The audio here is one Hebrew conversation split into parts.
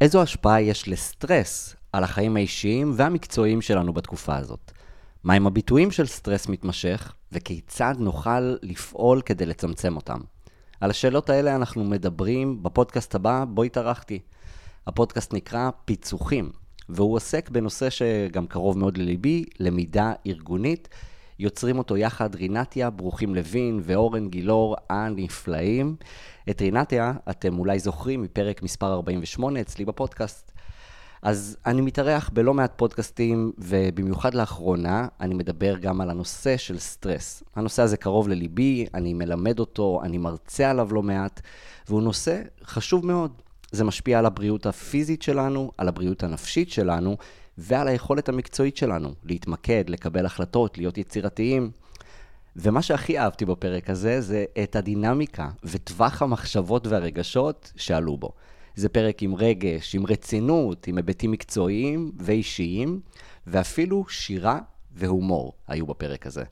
איזו השפעה יש לסטרס על החיים האישיים והמקצועיים שלנו בתקופה הזאת? מהם הביטויים של סטרס מתמשך, וכיצד נוכל לפעול כדי לצמצם אותם? על השאלות האלה אנחנו מדברים בפודקאסט הבא, בו התארחתי. הפודקאסט נקרא פיצוחים, והוא עוסק בנושא שגם קרוב מאוד לליבי, למידה ארגונית. יוצרים אותו יחד רינתיה, ברוכים לוין ואורן גילאור הנפלאים. את רינתיה אתם אולי זוכרים מפרק מספר 48 אצלי בפודקאסט. אז אני מתארח בלא מעט פודקאסטים, ובמיוחד לאחרונה אני מדבר גם על הנושא של סטרס. הנושא הזה קרוב לליבי, אני מלמד אותו, אני מרצה עליו לא מעט, והוא נושא חשוב מאוד. זה משפיע על הבריאות הפיזית שלנו, על הבריאות הנפשית שלנו, ועל היכולת המקצועית שלנו להתמקד, לקבל החלטות, להיות יצירתיים. ומה שהכי אהבתי בפרק הזה זה את הדינמיקה וטווח המחשבות והרגשות שעלו בו. זה פרק עם רגש, עם רצינות, עם היבטים מקצועיים ואישיים, ואפילו שירה והומור היו בפרק הזה.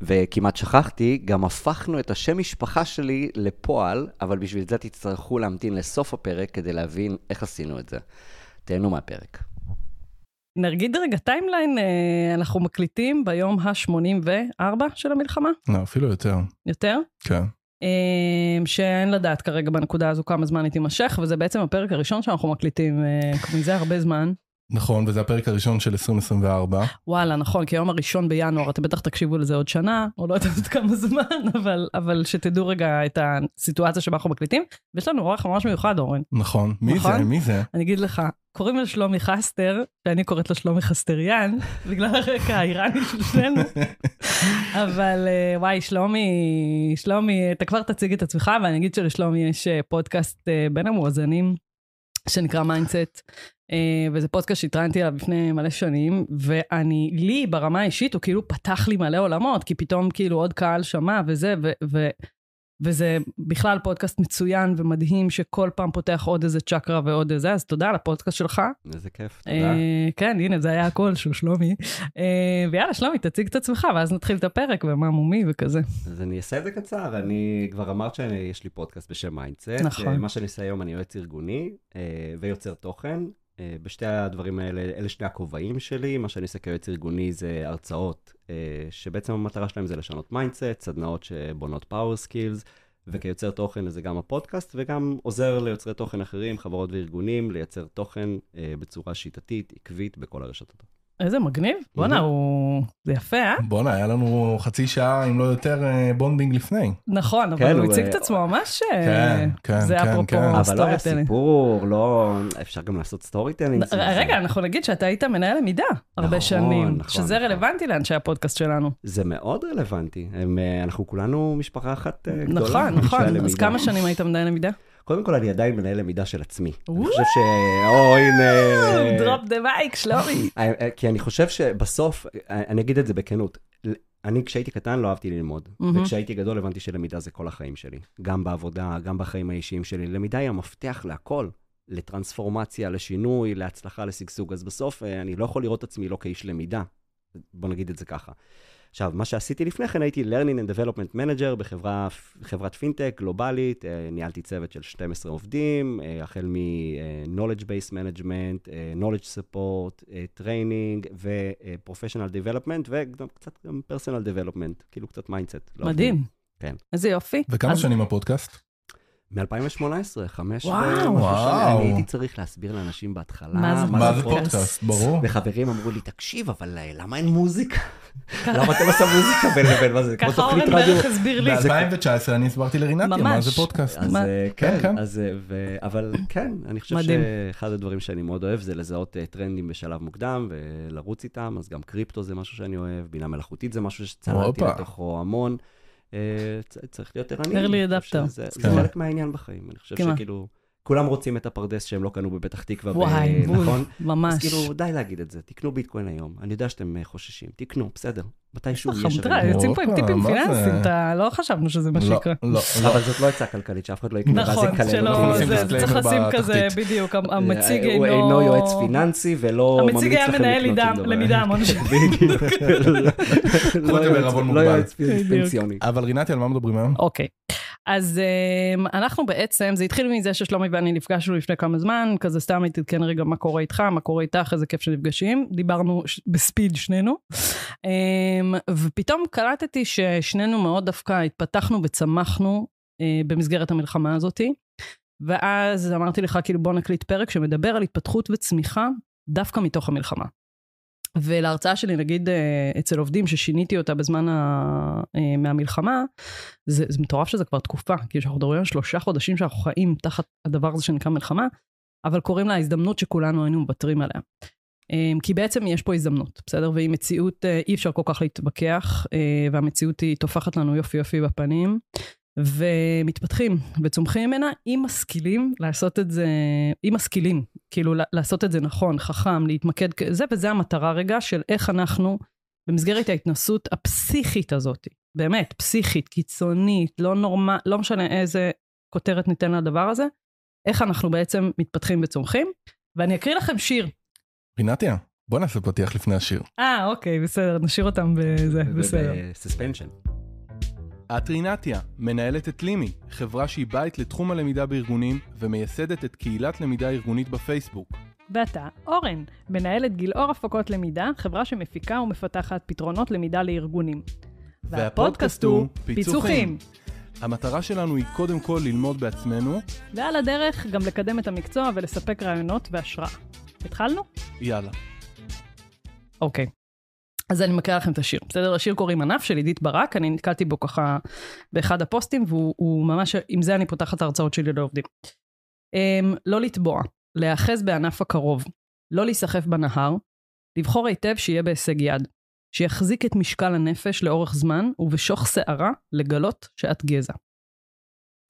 וכמעט שכחתי, גם הפכנו את השם משפחה שלי לפועל, אבל בשביל זה תצטרכו להמתין לסוף הפרק כדי להבין איך עשינו את זה. תהנו מהפרק. נגיד רגע timeline, אה, אנחנו מקליטים ביום ה-84 של המלחמה. לא, אפילו יותר. יותר? כן. אה, שאין לדעת כרגע בנקודה הזו כמה זמן היא תימשך, וזה בעצם הפרק הראשון שאנחנו מקליטים אה, מזה הרבה זמן. נכון, וזה הפרק הראשון של 2024. וואלה, נכון, כי היום הראשון בינואר, אתם בטח תקשיבו לזה עוד שנה, או לא יודעת עוד כמה זמן, אבל, אבל שתדעו רגע את הסיטואציה שבה אנחנו מקליטים. ויש לנו אורח ממש מיוחד, אורן. נכון, מי נכון? זה? מי זה? אני אגיד לך, קוראים לו שלומי חסטר, שאני קוראת לו שלומי חסטריאן, בגלל הרקע האיראני של שנינו. אבל אה, וואי, שלומי, שלומי, אתה כבר תציג את עצמך, ואני אגיד שלשלומי יש אה, פודקאסט אה, בין המואזנים, שנקרא Mindset, וזה פודקאסט שהתראיינתי עליו לפני מלא שנים, ואני, לי ברמה האישית, הוא כאילו פתח לי מלא עולמות, כי פתאום כאילו עוד קהל שמע וזה, ו... ו וזה בכלל פודקאסט מצוין ומדהים שכל פעם פותח עוד איזה צ'קרה ועוד איזה, אז תודה על הפודקאסט שלך. איזה כיף, תודה. אה, כן, הנה, זה היה הקול של שלומי. אה, ויאללה, שלומי, תציג את עצמך, ואז נתחיל את הפרק, ומה מומי וכזה. אז אני אעשה את זה קצר, אני כבר אמרת שיש לי פודקאסט בשם Mindset. נכון. מה שאני עושה היום, אני יועץ ארגוני אה, ויוצר תוכן. אה, בשתי הדברים האלה, אלה שני הכובעים שלי. מה שאני עושה כיועץ ארגוני זה הרצאות, אה, שבעצם המטרה שלהם זה לשנות mindset, סדנאות שבונות power skills, וכיוצר תוכן זה גם הפודקאסט, וגם עוזר ליוצרי תוכן אחרים, חברות וארגונים, לייצר תוכן אה, בצורה שיטתית, עקבית, בכל הרשתות. איזה מגניב. בואנה, הוא... זה יפה, אה? בואנה, היה לנו חצי שעה, אם לא יותר, אה, bonding לפני. נכון, אבל כן, הוא הציג אה, את עצמו ממש... אה, כן, כן, זה כן, אפרופו כן. אבל לא היה story. סיפור, לא... אפשר גם לעשות storytelling. רגע, אנחנו נגיד שאתה היית מנהל למידה הרבה נכון, שנים, נכון, שזה נכון. רלוונטי לאנשי הפודקאסט שלנו. זה מאוד רלוונטי. אה, אנחנו כולנו משפחה אחת אה, גדולה. נכון, נכון. אז. כמה שנים היית מנהל למידה? קודם כל, אני עדיין מנהל למידה של עצמי. אני! חושב ש... או, הנה... דרופ דה מייק, שלומי. אה, אה, כי אני חושב שבסוף, אה, אני אגיד את זה בכנות, אני כשהייתי קטן לא אהבתי ללמוד. וכשהייתי גדול הבנתי שלמידה זה כל החיים שלי. גם בעבודה, גם בחיים האישיים שלי. למידה היא המפתח להכל, לטרנספורמציה, לשינוי, להצלחה, לשגשוג. אז בסוף אה, אני לא יכול לראות את עצמי לא כאיש למידה. בוא נגיד את זה ככה. עכשיו, מה שעשיתי לפני כן, הייתי Learning and Development Manager בחברה, חברת פינטק גלובלית, אה, ניהלתי צוות של 12 עובדים, אה, החל מ-Knowledge Based Management, אה, Knowledge Support, Training ו-Professional Development, וגם קצת גם Personal Development, כאילו קצת mindset. מדהים. כן. איזה יופי. וכמה אז- שנים הפודקאסט? מ-2018, חמש וואו. וואו. אני הייתי צריך להסביר לאנשים בהתחלה מה זה מה זה פודקאסט? פודקאסט? ברור. וחברים אמרו לי, תקשיב, אבל אה, למה אין מוזיקה? למה אתה לא שם מוזיקה בין לבין? מה זה, כמו ככה תוכנית אורן רדיו? בערך הסביר לי. ב-2019 אני הסברתי לרינתיה מה. זה פודקאסט. אז? אה, כן, כן, כן. אז, אה, ו- אבל כן, אני חושב מדהים. שאחד הדברים שאני מאוד אוהב זה לזהות טרנדים בשלב מוקדם ולרוץ איתם, אז גם קריפטו זה משהו שאני אוהב, בינה מלאכותית זה משהו שצללתי. לתוכו המון. אה, צריך להיות ערני. Early adapter. זה כן. חלק מהעניין בחיים. אני חושב כמה? שכאילו, כולם רוצים את הפרדס שהם לא קנו בפתח תקווה, ב- וואי, בול, נכון? אז ממש. כאילו, די להגיד את זה, תקנו ביטקוין היום. אני יודע שאתם אה, חוששים, תקנו, בסדר. מתישהו יש אבל- יוצאים פה עם הופה, טיפים? פיננסיים, אתה לא חשבנו שזה מה לא, שיקרה. לא, לא. אבל זאת לא עצה כלכלית, שאף אחד לא יקנה, ואז נכון, יקלל שלא, זה disclaimer צריך לשים. כזה, בדיוק, המציג אה, אינו... הוא אינו יועץ פיננסי ולא ממליץ המציג היה לכם מנהל לקנות שום דבר. למידה המון שנים. בדיוק. לא יועץ- לא. פנסיוני. אבל רינתי, על מה מדברים היום? אוקיי. אז um, אנחנו בעצם, זה התחיל מזה ששלומי ואני נפגשנו לפני כמה זמן, כזה סתם הייתי כן רגע מה קורה איתך, מה קורה איתך, איזה כיף שנפגשים. דיברנו ב speed שנינו. Um, ופתאום קלטתי ששנינו מאוד דווקא התפתחנו וצמחנו uh, במסגרת המלחמה הזאתי. ואז אמרתי לך, כאילו בוא נקליט פרק שמדבר על התפתחות וצמיחה דווקא מתוך המלחמה. ולהרצאה שלי, נגיד אה, אצל עובדים ששיניתי אותה בזמן ה... אה, מהמלחמה, זה, זה מטורף שזה כבר תקופה, כאילו שאנחנו מדברים על שלושה חודשים שאנחנו חיים תחת הדבר הזה שנקרא מלחמה, אבל קוראים לה הזדמנות שכולנו היינו מוותרים עליה. אה, כי בעצם יש פה הזדמנות, בסדר? והיא מציאות, אי אפשר כל כך להתווכח, והמציאות היא טופחת לנו יופי יופי בפנים, ומתפתחים וצומחים ממנה, אם משכילים לעשות את זה, אם משכילים, כאילו לעשות את זה נכון, חכם, להתמקד, זה וזה המטרה רגע של איך אנחנו, במסגרת ההתנסות הפסיכית הזאת, באמת, פסיכית, קיצונית, לא נורמל, לא משנה איזה כותרת ניתן לדבר הזה, איך אנחנו בעצם מתפתחים וצומחים. ואני אקריא לכם שיר. רינתיה, בוא נעשה פתיח לפני השיר. אה, אוקיי, בסדר, נשאיר אותם בזה, בסדר. בסספנשן. את רינתיה, מנהלת את לימי, חברה שהיא בית לתחום הלמידה בארגונים ומייסדת את קהילת למידה ארגונית בפייסבוק. ואתה, אורן, מנהלת גילאור הפקות למידה, חברה שמפיקה ומפתחת פתרונות למידה לארגונים. והפודקאסט הוא פיצוחים. המטרה שלנו היא קודם כל ללמוד בעצמנו, ועל הדרך גם לקדם את המקצוע ולספק רעיונות והשראה. התחלנו? יאללה. אוקיי. אז אני מקריאה לכם את השיר. בסדר? השיר קוראים ענף של עידית ברק, אני נתקלתי בו ככה באחד הפוסטים, והוא הוא ממש, עם זה אני פותחת את ההרצאות שלי לעובדים. Um, לא לטבוע, להיאחז בענף הקרוב, לא להיסחף בנהר, לבחור היטב שיהיה בהישג יד, שיחזיק את משקל הנפש לאורך זמן, ובשוך שערה לגלות שאת גזע.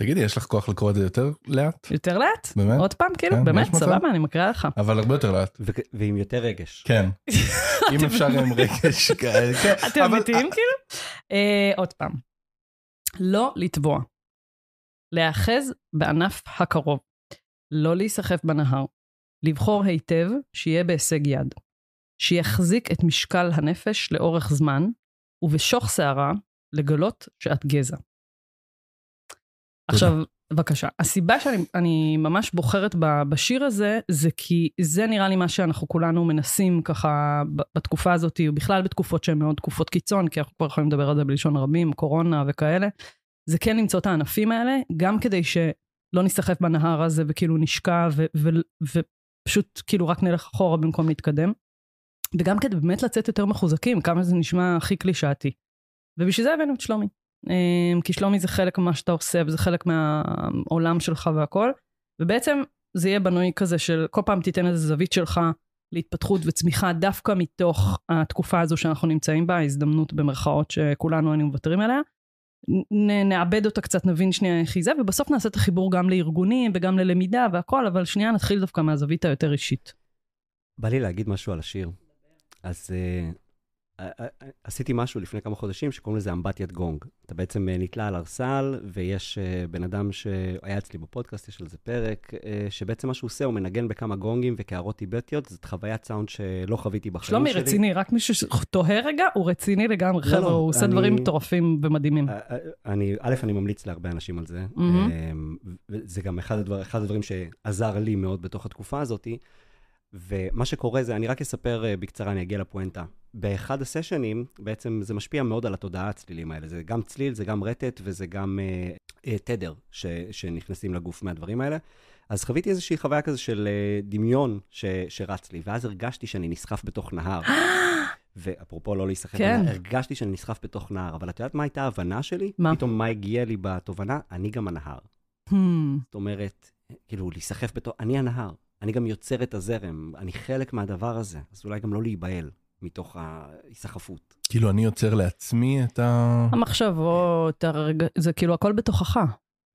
תגידי, יש לך כוח לקרוא את זה יותר לאט? יותר לאט? באמת? עוד פעם, כאילו, כן, באמת? סבבה, אני מקריאה לך. אבל הרבה יותר לאט. ו- ועם יותר רגש. כן. אם אפשר עם רגש כאלה. כן, אתם אבל- אמיתיים כאילו? אה, עוד פעם. לא לטבוע. להיאחז בענף הקרוב. לא להיסחף בנהר. לבחור היטב שיהיה בהישג יד. שיחזיק את משקל הנפש לאורך זמן, ובשוך שערה לגלות שאת גזע. עכשיו, בבקשה. הסיבה שאני אני ממש בוחרת בשיר הזה, זה כי זה נראה לי מה שאנחנו כולנו מנסים ככה בתקופה הזאת, ובכלל בתקופות שהן מאוד תקופות קיצון, כי אנחנו כבר יכולים לדבר על זה בלשון רבים, קורונה וכאלה. זה כן למצוא את הענפים האלה, גם כדי שלא ניסחף בנהר הזה וכאילו נשקע ופשוט כאילו רק נלך אחורה במקום להתקדם. וגם כדי באמת לצאת יותר מחוזקים, כמה זה נשמע הכי קלישאתי. ובשביל זה הבאנו את שלומי. אמ, כי שלומי זה חלק ממה שאתה עושה, וזה חלק מהעולם שלך והכל. ובעצם זה יהיה בנוי כזה של כל פעם תיתן איזה זווית שלך להתפתחות וצמיחה דווקא מתוך התקופה הזו שאנחנו נמצאים בה, ההזדמנות במרכאות שכולנו היינו מוותרים עליה. נ, נעבד אותה קצת, נבין שנייה איך היא זה, ובסוף נעשה את החיבור גם לארגונים וגם ללמידה והכל, אבל שנייה נתחיל דווקא מהזווית היותר אישית. בא לי להגיד משהו על השיר. אז uh, עשיתי משהו לפני כמה חודשים שקוראים לזה אמבטיית גונג. אתה בעצם נתלה על ארסל, ויש בן אדם שהיה אצלי בפודקאסט, יש על זה פרק, שבעצם מה שהוא עושה, הוא מנגן בכמה גונגים וקערות טיבטיות, זאת חוויית סאונד שלא חוויתי בחיים שלומי שלי. רציני, רק מישהו שתוהה רגע, הוא רציני לגמרי, לא, חבר'ה, לא, הוא עושה אני- דברים מטורפים ומדהימים. אה, אה, אני, א', אני ממליץ להרבה אנשים על זה. מהמם. אמ, וזה גם אחד, הדבר, אחד הדברים שעזר לי מאוד בתוך התקופה הזאת. ומה שקורה זה, אני רק אספר אה, בקצרה, אני אגיע לפואנטה. באחד הסשנים, בעצם זה משפיע מאוד על התודעה, הצלילים האלה. זה גם צליל, זה גם רטט וזה גם אה, אה, תדר ש, שנכנסים לגוף מהדברים האלה. אז חוויתי איזושהי חוויה כזה של אה, דמיון ש, שרץ לי, ואז הרגשתי שאני נסחף בתוך נהר. ואפרופו לא להיסחף, כן. הרגשתי שאני נסחף בתוך נהר, אבל את יודעת מה הייתה ההבנה שלי? מה? פתאום מה הגיע לי בתובנה? אני גם הנהר. Hmm, זאת אומרת, כאילו, להיסחף בתוך... אני הנהר. אני גם יוצר את הזרם, אני חלק מהדבר הזה, אז אולי גם לא להיבהל מתוך ההיסחפות. כאילו, אני יוצר לעצמי את ה... המחשבות, הרגע, זה כאילו הכל בתוכך.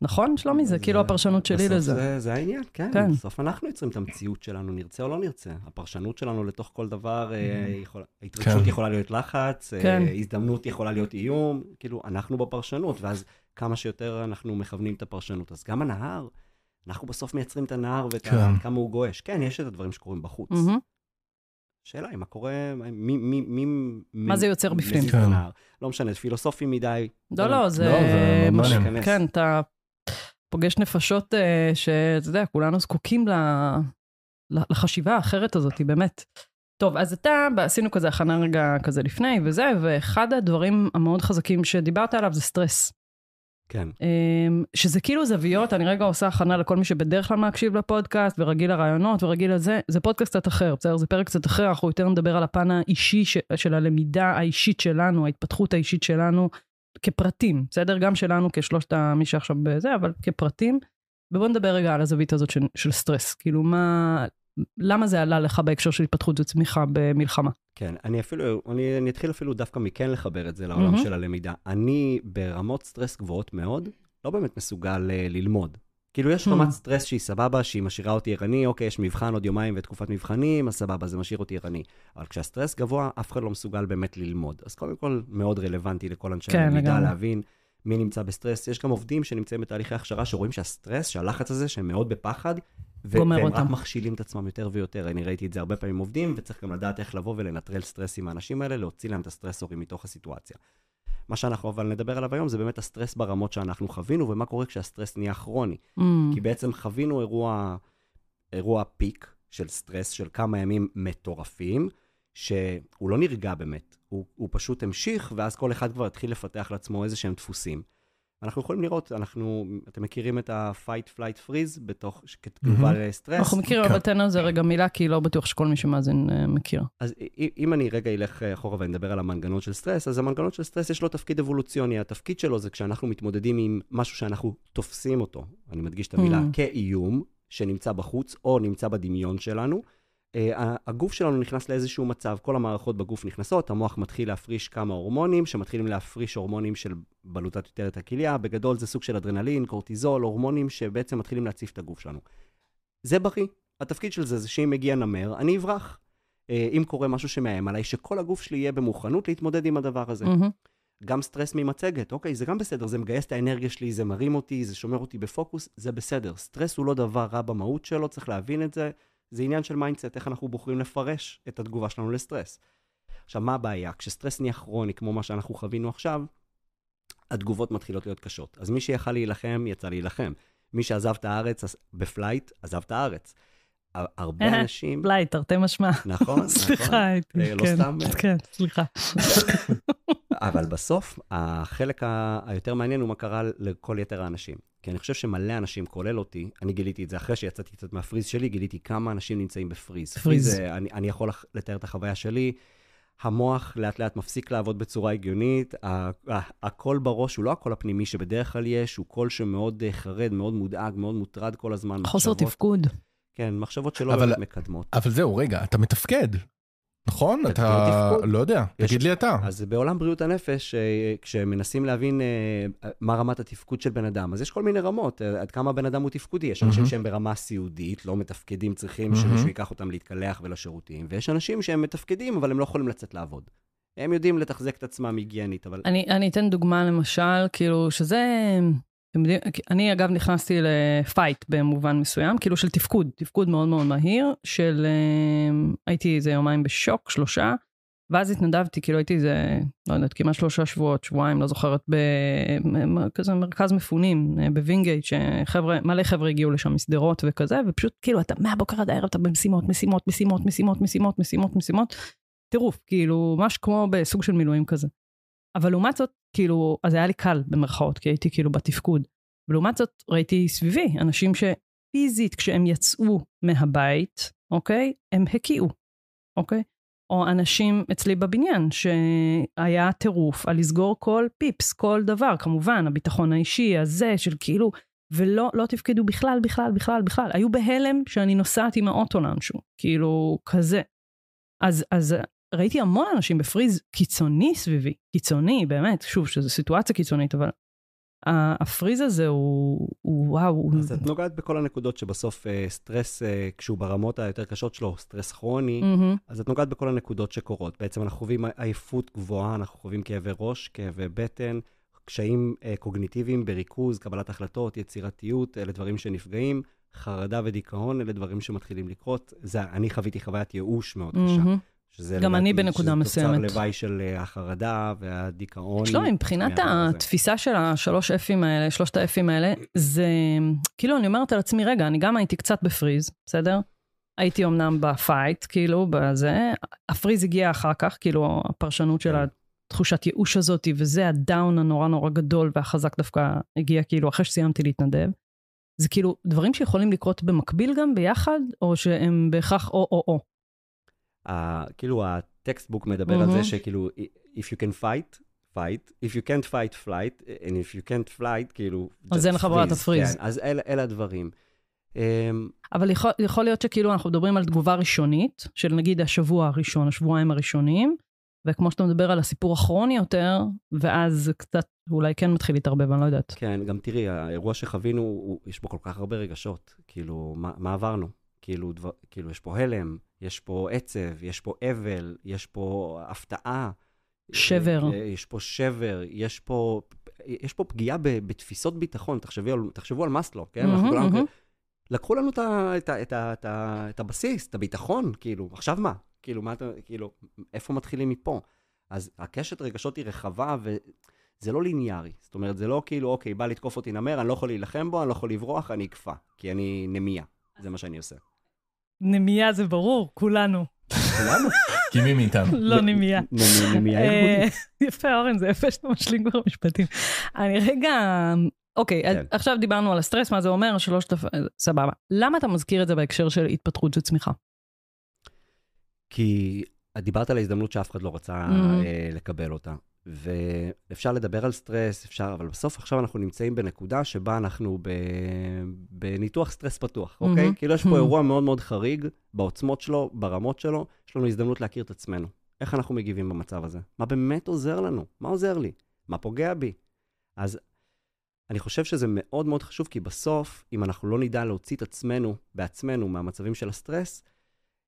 נכון, שלומי? זה כאילו הפרשנות שלי בסוף לזה. זה, זה העניין, כן. כן. בסוף אנחנו יוצרים את המציאות שלנו, נרצה או לא נרצה. הפרשנות שלנו לתוך כל דבר, אה, יכול... ההתרגשות כן. יכולה להיות לחץ, אה, כן. הזדמנות יכולה להיות איום, כאילו, אנחנו בפרשנות, ואז כמה שיותר אנחנו מכוונים את הפרשנות. אז גם הנהר, אנחנו בסוף מייצרים את הנהר ואת. כן. כמה הוא גועש. כן, יש את הדברים שקורים בחוץ. מהמם. שאלה היא מה קורה, מי... מי, מי מה זה יוצר בפנים? כן. לא משנה, פילוסופי מדי. לא, לא, זה... לא, זה מש- מעניין. כן, אתה פוגש נפשות אה, שאתה יודע, כולנו זקוקים ל- לחשיבה האחרת הזאת, באמת. טוב, אז אתה, עשינו כזה הכנה רגע כזה לפני וזה, ואחד הדברים המאוד חזקים שדיברת עליו זה סטרס. כן. אמ, שזה כאילו זוויות, אני רגע עושה הכנה לכל מי שבדרך כלל מקשיב לפודקאסט, ורגיל לרעיונות, ורגיל לזה, זה פודקאסט קצת אחר, בסדר? זה פרק קצת אחר, אנחנו יותר נדבר על הפן האישי ש, של הלמידה האישית שלנו, ההתפתחות האישית שלנו כפרטים, בסדר? גם שלנו כשלושת מי שעכשיו בזה, אבל כפרטים. ובוא נדבר רגע על הזווית הזאת של, של סטרס, כאילו מה, למה זה עלה לך בהקשר של התפתחות וצמיחה במלחמה? כן, אני אפילו, אני, אני אתחיל אפילו דווקא מכן לחבר את זה לעולם מהמם. של הלמידה. אני ברמות סטרס גבוהות מאוד, לא באמת מסוגל uh, ללמוד. כאילו, יש Hmm. רמת סטרס שהיא סבבה, שהיא משאירה אותי ערני, אוקיי, יש מבחן עוד יומיים ותקופת מבחנים, אז סבבה, זה משאיר אותי ערני. אבל כשהסטרס גבוה, אף אחד לא מסוגל באמת ללמוד. אז קודם כל, מאוד רלוונטי לכל אנשי כן, הלמידה. להבין מי נמצא בסטרס. יש גם עובדים שנמצאים בתהליכי הכשרה שרואים שהסטרס, שהלחץ הזה, שהם מאוד בפחד, והם אותם. רק מכשילים את עצמם יותר ויותר. אני ראיתי את זה הרבה פעמים עובדים, וצריך גם לדעת איך לבוא ולנטרל סטרס עם האנשים האלה, להוציא להם את הסטרסורים מתוך הסיטואציה. מה שאנחנו אבל נדבר עליו היום זה באמת הסטרס ברמות שאנחנו חווינו, ומה קורה כשהסטרס נהיה כרוני. Mm, כי בעצם חווינו אירוע, אירוע פיק של סטרס של כמה ימים מטורפים, שהוא לא נרגע באמת, הוא, הוא פשוט המשיך, ואז כל אחד כבר התחיל לפתח לעצמו איזה שהם דפוסים. אנחנו יכולים לראות, אנחנו, אתם מכירים את ה-fight, flight, freeze בתוך, כתגובה לסטרס? אנחנו מכירים, כן. אבל תן על זה רגע מילה, כי לא בטוח שכל מי שמאזין אה, מכיר. אז אם- אני רגע אלך אחורה ונדבר על המנגנון של סטרס, אז המנגנון של סטרס יש לו תפקיד אבולוציוני. התפקיד שלו זה כשאנחנו מתמודדים עם משהו שאנחנו תופסים אותו, אני מדגיש את המילה, Mm. כאיום שנמצא בחוץ או נמצא בדמיון שלנו. אה, הגוף שלנו נכנס לאיזשהו מצב, כל המערכות בגוף נכנסות, המוח מתחיל להפריש כמה הורמונים, שמתחילים להפריש הורמונים של בלוטת יותרת הכליה, בגדול זה סוג של אדרנלין, קורטיזול, הורמונים שבעצם מתחילים להציף את הגוף שלנו. זה בריא. התפקיד של זה זה שאם מגיע נמר, אני אברח. אה, אם קורה משהו שמאיים עליי, שכל הגוף שלי יהיה במוכנות להתמודד עם הדבר הזה. מהמם. גם סטרס ממצגת, אוקיי, זה גם בסדר, זה מגייס את האנרגיה שלי, זה מרים אותי, זה שומר אותי בפוקוס, זה בסדר. סטרס הוא לא דבר רע במהות שלו, צריך להבין את זה. זה עניין של מיינדסט, איך אנחנו בוחרים לפרש את התגובה שלנו לסטרס. עכשיו, מה הבעיה? כשסטרס נהיה כרוני, כמו מה שאנחנו חווינו עכשיו, התגובות מתחילות להיות קשות. אז מי שיכל להילחם, יצא להילחם. מי שעזב את הארץ ב flight, עזב את הארץ. הרבה אנשים... flight, תרתי משמע. נכון, נכון. סליחה, אה, לא כן, סתם, אה. כן, סליחה. אבל בסוף, החלק היותר מעניין הוא מה קרה לכל יתר האנשים. כי אני חושב שמלא אנשים, כולל אותי, אני גיליתי את זה אחרי שיצאתי קצת מה freeze שלי, גיליתי כמה אנשים נמצאים ב freeze. freeze. זה, אני, אני יכול לתאר את החוויה שלי. המוח לאט לאט מפסיק לעבוד בצורה הגיונית, הקול בראש הוא לא הקול הפנימי שבדרך כלל יש, הוא קול שמאוד אה, חרד, מאוד מודאג, מאוד מוטרד כל הזמן. חוסר מחשבות- תפקוד. כן, מחשבות שלא אבל- באמת מקדמות. אבל זהו, רגע, אתה מתפקד, נכון? אתה... לא יודע, תגיד לי אתה. אז בעולם בריאות הנפש, אה, כשמנסים להבין אה, מה רמת התפקוד של בן אדם, אז יש כל מיני רמות, אה, עד כמה בן אדם הוא תפקודי. יש אנשים. שהם ברמה סיעודית, לא מתפקדים, צריכים. שמישהו ייקח אותם להתקלח ולשירותים, ויש אנשים שהם מתפקדים, אבל הם לא יכולים לצאת לעבוד. הם יודעים לתחזק את עצמם היגיינית, אבל... אני, אני אתן דוגמה למשל, כאילו, שזה, אני אגב נכנסתי ל fight במובן מסוים, כאילו של תפקוד, תפקוד מאוד מאוד מהיר, של אה, הייתי איזה יומיים בשוק, שלושה, ואז התנדבתי, כאילו הייתי איזה, לא יודעת, כמעט שלושה שבועות, שבועיים, לא זוכרת, בכזה מרכז מפונים אה, בווינגייט, שחבר'ה, מלא חבר'ה הגיעו לשם משדרות וכזה, ופשוט כאילו אתה מהבוקר עד הערב אתה במשימות, משימות, משימות, משימות, משימות, משימות, משימות, טירוף, כאילו, ממש כמו בסוג של מילואים כזה. אבל לעומת זאת, כאילו, אז היה לי קל במרכאות, כי הייתי כאילו בתפקוד. ולעומת זאת, ראיתי סביבי אנשים שפיזית, כשהם יצאו מהבית, אוקיי, הם הקיאו, אוקיי? או אנשים אצלי בבניין, שהיה טירוף על לסגור כל פיפס, כל דבר, כמובן, הביטחון האישי, הזה, של כאילו, ולא לא תפקדו בכלל, בכלל, בכלל, בכלל. היו בהלם שאני נוסעת עם האוטו לאנשהו, כאילו, כזה. אז, אז ראיתי המון אנשים ב freeze קיצוני סביבי, קיצוני, באמת, שוב, שזו סיטואציה קיצונית, אבל ה freeze הזה הוא, הוא וואו. אז את נוגעת בכל הנקודות שבסוף אה, סטרס, אה, כשהוא ברמות היותר קשות שלו, סטרס כרוני, מהמם. אז את נוגעת בכל הנקודות שקורות. בעצם אנחנו חווים עייפות גבוהה, אנחנו חווים כאבי ראש, כאבי בטן, קשיים אה, קוגניטיביים בריכוז, קבלת החלטות, יצירתיות, אלה דברים שנפגעים, חרדה ודיכאון, אלה דברים שמתחילים לקרות. זה, אני חוויתי חוויית ייאוש מאוד קשה. שזה גם אני בנקודה שזה מסוימת. תוצר לוואי של אה, החרדה והדיכאון. שלומי, מבחינת. התפיסה של השלוש אפים האלה, שלושת האפים האלה, זה כאילו, אני אומרת על עצמי, רגע, אני גם הייתי קצת בפריז, בסדר? הייתי אמנם בפייט, כאילו, בזה, הפריז הגיע אחר כך, כאילו, הפרשנות של כן. התחושת ייאוש הזאת, וזה הדאון הנורא נורא גדול והחזק דווקא הגיע, כאילו, אחרי שסיימתי להתנדב. זה כאילו דברים שיכולים לקרות במקביל גם ביחד, או שהם בהכרח או-או-או. ה- כאילו הטקסטבוק מדבר על מהמם. זה שכאילו, if you can fight, fight, if you can't fight, flight, and if you can't flight, כאילו... אז אין לך ברירה. תפריז. כן, אז אלה אלה הדברים. אמ, אבל יכול, יכול להיות שכאילו אנחנו מדברים על תגובה ראשונית, של נגיד השבוע הראשון, השבועיים הראשונים, וכמו שאתה מדבר על הסיפור הכרוני יותר, ואז זה קצת אולי כן מתחיל להתערבב, אני לא יודעת. כן, גם תראי, האירוע שחווינו, הוא- יש בו כל כך הרבה רגשות. כאילו, מה, מה עברנו? כאילו, דבר, כאילו, יש פה הלם, יש פה עצב, יש פה אבל, יש פה הפתעה. שבר. אה, יש פה שבר, יש פה, יש פה פגיעה ב, בתפיסות ביטחון. תחשבי על, תחשבו על מאסלו, כן? אנחנו מהמם, כולנו מהמם. לקחו לנו את, את, את, את, את הבסיס, את הביטחון, כאילו, עכשיו מה? כאילו, מה אתה, כאילו, איפה מתחילים מפה? אז הקשת רגשות היא רחבה, וזה לא ליניארי. זאת אומרת, זה לא כאילו, אוקיי, בא לתקוף אותי נמר, אני לא יכול להילחם בו, אני לא יכול לברוח, אני אקפא, כי אני נמיה. זה מה שאני עושה. נמייה זה ברור, כולנו. כולנו. כי מי מאיתנו? לא נמייה. נמיה אה, ארגונית. יפה, אורן, זה יפה שאתה משלים כבר משפטים. אני רגע, אוקיי, כן. עכשיו דיברנו על הסטרס, מה זה אומר, שלוש תפ... סבבה. למה אתה מזכיר את זה בהקשר של התפתחות וצמיחה? כי דיברת על ההזדמנות שאף אחד לא רצה Mhm. אה, לקבל אותה. ואפשר לדבר על סטרס, אפשר, אבל בסוף עכשיו אנחנו נמצאים בנקודה שבה אנחנו ב... בניתוח סטרס פתוח, אוקיי? Mhm. כאילו יש פה Mhm. אירוע מאוד מאוד חריג בעוצמות שלו, ברמות שלו, יש לנו הזדמנות להכיר את עצמנו. איך אנחנו מגיבים במצב הזה? מה באמת עוזר לנו? מה עוזר לי? מה פוגע בי? אז אני חושב שזה מאוד מאוד חשוב, כי בסוף, אם אנחנו לא נדע להוציא את עצמנו בעצמנו מהמצבים של הסטרס,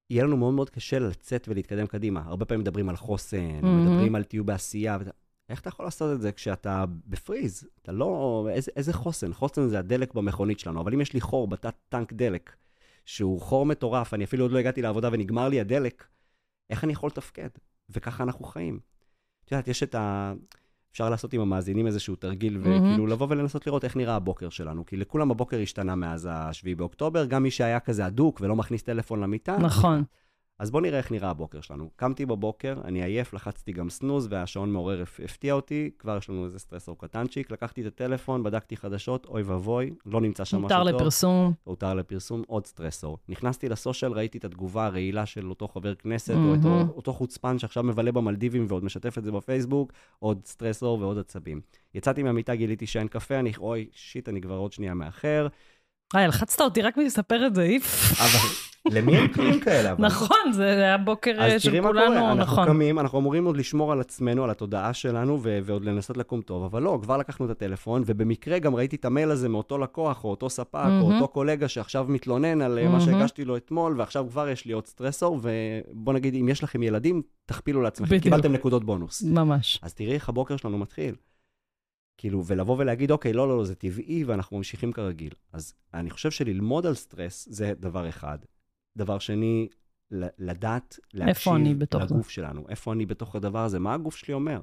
יהיה לנו מאוד מאוד קשה לצאת ולהתקדם קדימה. הרבה פעמים מדברים על חוסן, Mhm. מדברים על תהיו בעשייה. ואתה- איך אתה יכול לעשות את זה כשאתה בפריז? אתה לא... איזה, איזה חוסן? חוסן זה הדלק במכונית שלנו, אבל אם יש לי חור בתת טנק דלק, שהוא חור מטורף, אני אפילו עוד לא הגעתי לעבודה ונגמר לי הדלק, איך אני יכול לתפקד? וככה אנחנו חיים. את יודעת, יש את ה... אפשר לעשות עם המאזינים איזשהו תרגיל, וכאילו לבוא ולנסות לראות איך נראה הבוקר שלנו. כי לכולם הבוקר השתנה מאז ה-7 באוקטובר, גם מי שהיה כזה אדוק ולא מכניס טלפון למיטה. נכון. אז בואו נראה איך נראה הבוקר שלנו. קמתי בבוקר, אני עייף, לחצתי גם סנוז, והשעון מעורר הפ- הפתיע אותי, כבר יש לנו איזה סטרסור קטנצ'יק, לקחתי את הטלפון, בדקתי חדשות, אוי ואבוי, לא נמצא שם משהו טוב. לפרסום. הותר לפרסום, עוד סטרסור. נכנסתי לסושיאל, ראיתי את התגובה הרעילה של אותו חבר כנסת, או את מהמם. אותו חוצפן שעכשיו מבלה במלדיבים ועוד משתף את זה בפייסבוק, עוד סטרסור ועוד עצבים. יצאתי מהמיטה, גיליתי שאין קפה, אני, אוי, שיט, אני כבר עוד שנייה מאחר. היי, לחצת אותי רק מלספר את זה, איף. אבל למי אין מקרים כאלה? אבל? נכון, זה היה בוקר אה, אז של תראי מה כולנו, קורה, אנחנו נכון. קמים, אנחנו אמורים עוד לשמור על עצמנו, על התודעה שלנו, ו- ועוד לנסות לקום טוב, אבל לא, כבר לקחנו את הטלפון, ובמקרה גם ראיתי את המייל הזה מאותו לקוח, או אותו ספק, או מהמם. אותו קולגה שעכשיו מתלונן על אה, מה. שהגשתי לו אתמול, ועכשיו כבר יש לי עוד סטרסור, ובוא נגיד, אם יש לכם ילדים, תכפילו לעצמכם, בדיוק. קיבלתם נקודות בונוס. ממש. אז תראי איך הבוקר שלנו מתחיל. כאילו, ולבוא ולהגיד, אוקיי, לא, לא, לא, זה טבעי, ואנחנו ממשיכים כרגיל. אז אני חושב שללמוד על סטרס זה דבר אחד. דבר שני, לדעת להקשיב בתוך זה? לגוף שלנו. איפה אני בתוך הדבר הזה? מה הגוף שלי אומר?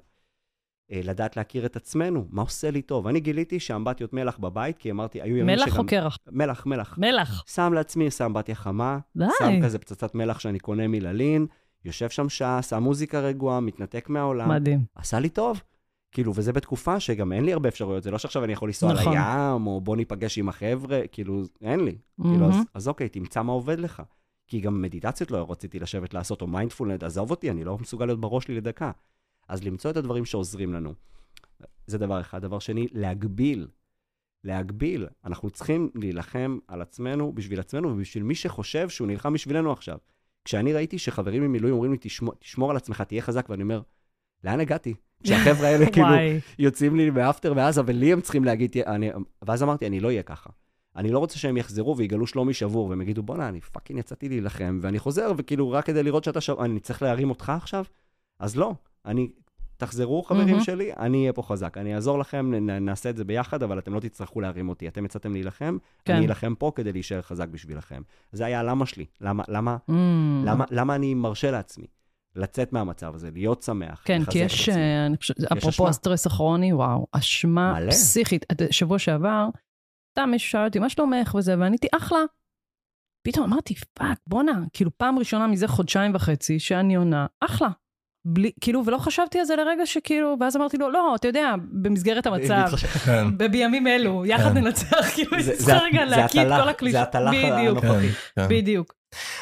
אה, לדעת להכיר את עצמנו, מה עושה לי טוב. אני גיליתי שאמבטיות מלח בבית, כי אמרתי, היו ימים מלח או קרח? מלח, מלח. מלח. שם לעצמי, שם אמבטיה חמה, די. שם כזה פצצת מלח שאני קונה מללין, יושב שם שעה, שם מוזיקה רגועה, מתנתק מהעולם. מדהים. עשה לי טוב. כאילו, וזה בתקופה שגם אין לי הרבה אפשרויות, זה לא שעכשיו אני יכול לנסוע נכון. לים, או בוא ניפגש עם החבר'ה, כאילו, אין לי. כאילו, אז. אז אוקיי, תמצא מה עובד לך. כי גם מדיטציות לא רציתי לשבת לעשות, או מיינדפולנט, עזוב אותי, אני לא מסוגל להיות בראש שלי לדקה. אז למצוא את הדברים שעוזרים לנו. זה דבר אחד. דבר שני, להגביל. להגביל. אנחנו צריכים להילחם על עצמנו, בשביל עצמנו ובשביל מי שחושב שהוא נלחם בשבילנו עכשיו. כשאני ראיתי שחברים ממילואים אומרים לי, תשמור, תשמור על עצמך, תהיה חזק, ואני אומר, לאן הגעתי? כשהחבר'ה האלה כאילו. יוצאים לי באפטר בעזה, ולי הם צריכים להגיד, אני... ואז אמרתי, אני לא אהיה ככה. אני לא רוצה שהם יחזרו ויגלו שלומי שבור, והם יגידו, בואנה, אני fucking יצאתי להילחם, ואני חוזר, וכאילו, רק כדי לראות שאתה שבור, אני צריך להרים אותך עכשיו? אז לא. אני... תחזרו, חברים מהמם. שלי, אני אהיה פה חזק. אני אעזור לכם, נ- נעשה את זה ביחד, אבל אתם לא תצטרכו להרים אותי. אתם יצאתם להילחם, כן. אני אלחם פה כדי להישאר חזק בשבילכם. זה היה הלמה שלי. למה, למה, Mm. למה, למה אני מרשה לעצמי? לצאת מהמצב הזה, להיות שמח. כן, לחזק כי את יש, עצמי. אה, אני אפרופו. הסטרס הכרוני, וואו, אשמה מלא. פסיכית. את- שבוע שעבר, סתם מישהו שאל אותי, מה שלומך וזה, ועניתי, אחלה. פתאום אמרתי, fuck, בואנה, כאילו פעם ראשונה מזה חודשיים וחצי שאני עונה, אחלה. בלי, כאילו, ולא חשבתי על זה לרגע שכאילו, ואז אמרתי לו, לא, אתה יודע, במסגרת המצב, כן. בימים אלו, יחד כן. ננצח, כאילו, צריכה רגע זה להקיא את התל"ח- כל הקלישות. זה התל"ח הנוכחי. כן. בדיוק.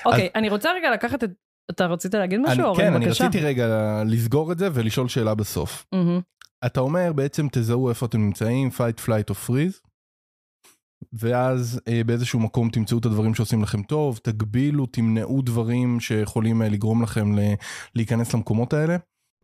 אוקיי, אני רוצה רגע לקחת את... אתה רצית להגיד משהו, אני- אורן? כן, אני בבקשה. רציתי רגע לסגור את זה ולשאול שאלה בסוף. מהמם. אתה אומר בעצם תזהו איפה אתם נמצאים, fight, flight או freeze, ואז אה, באיזשהו מקום תמצאו את הדברים שעושים לכם טוב, תגבילו, תמנעו דברים שיכולים אה, לגרום לכם ל- להיכנס למקומות האלה.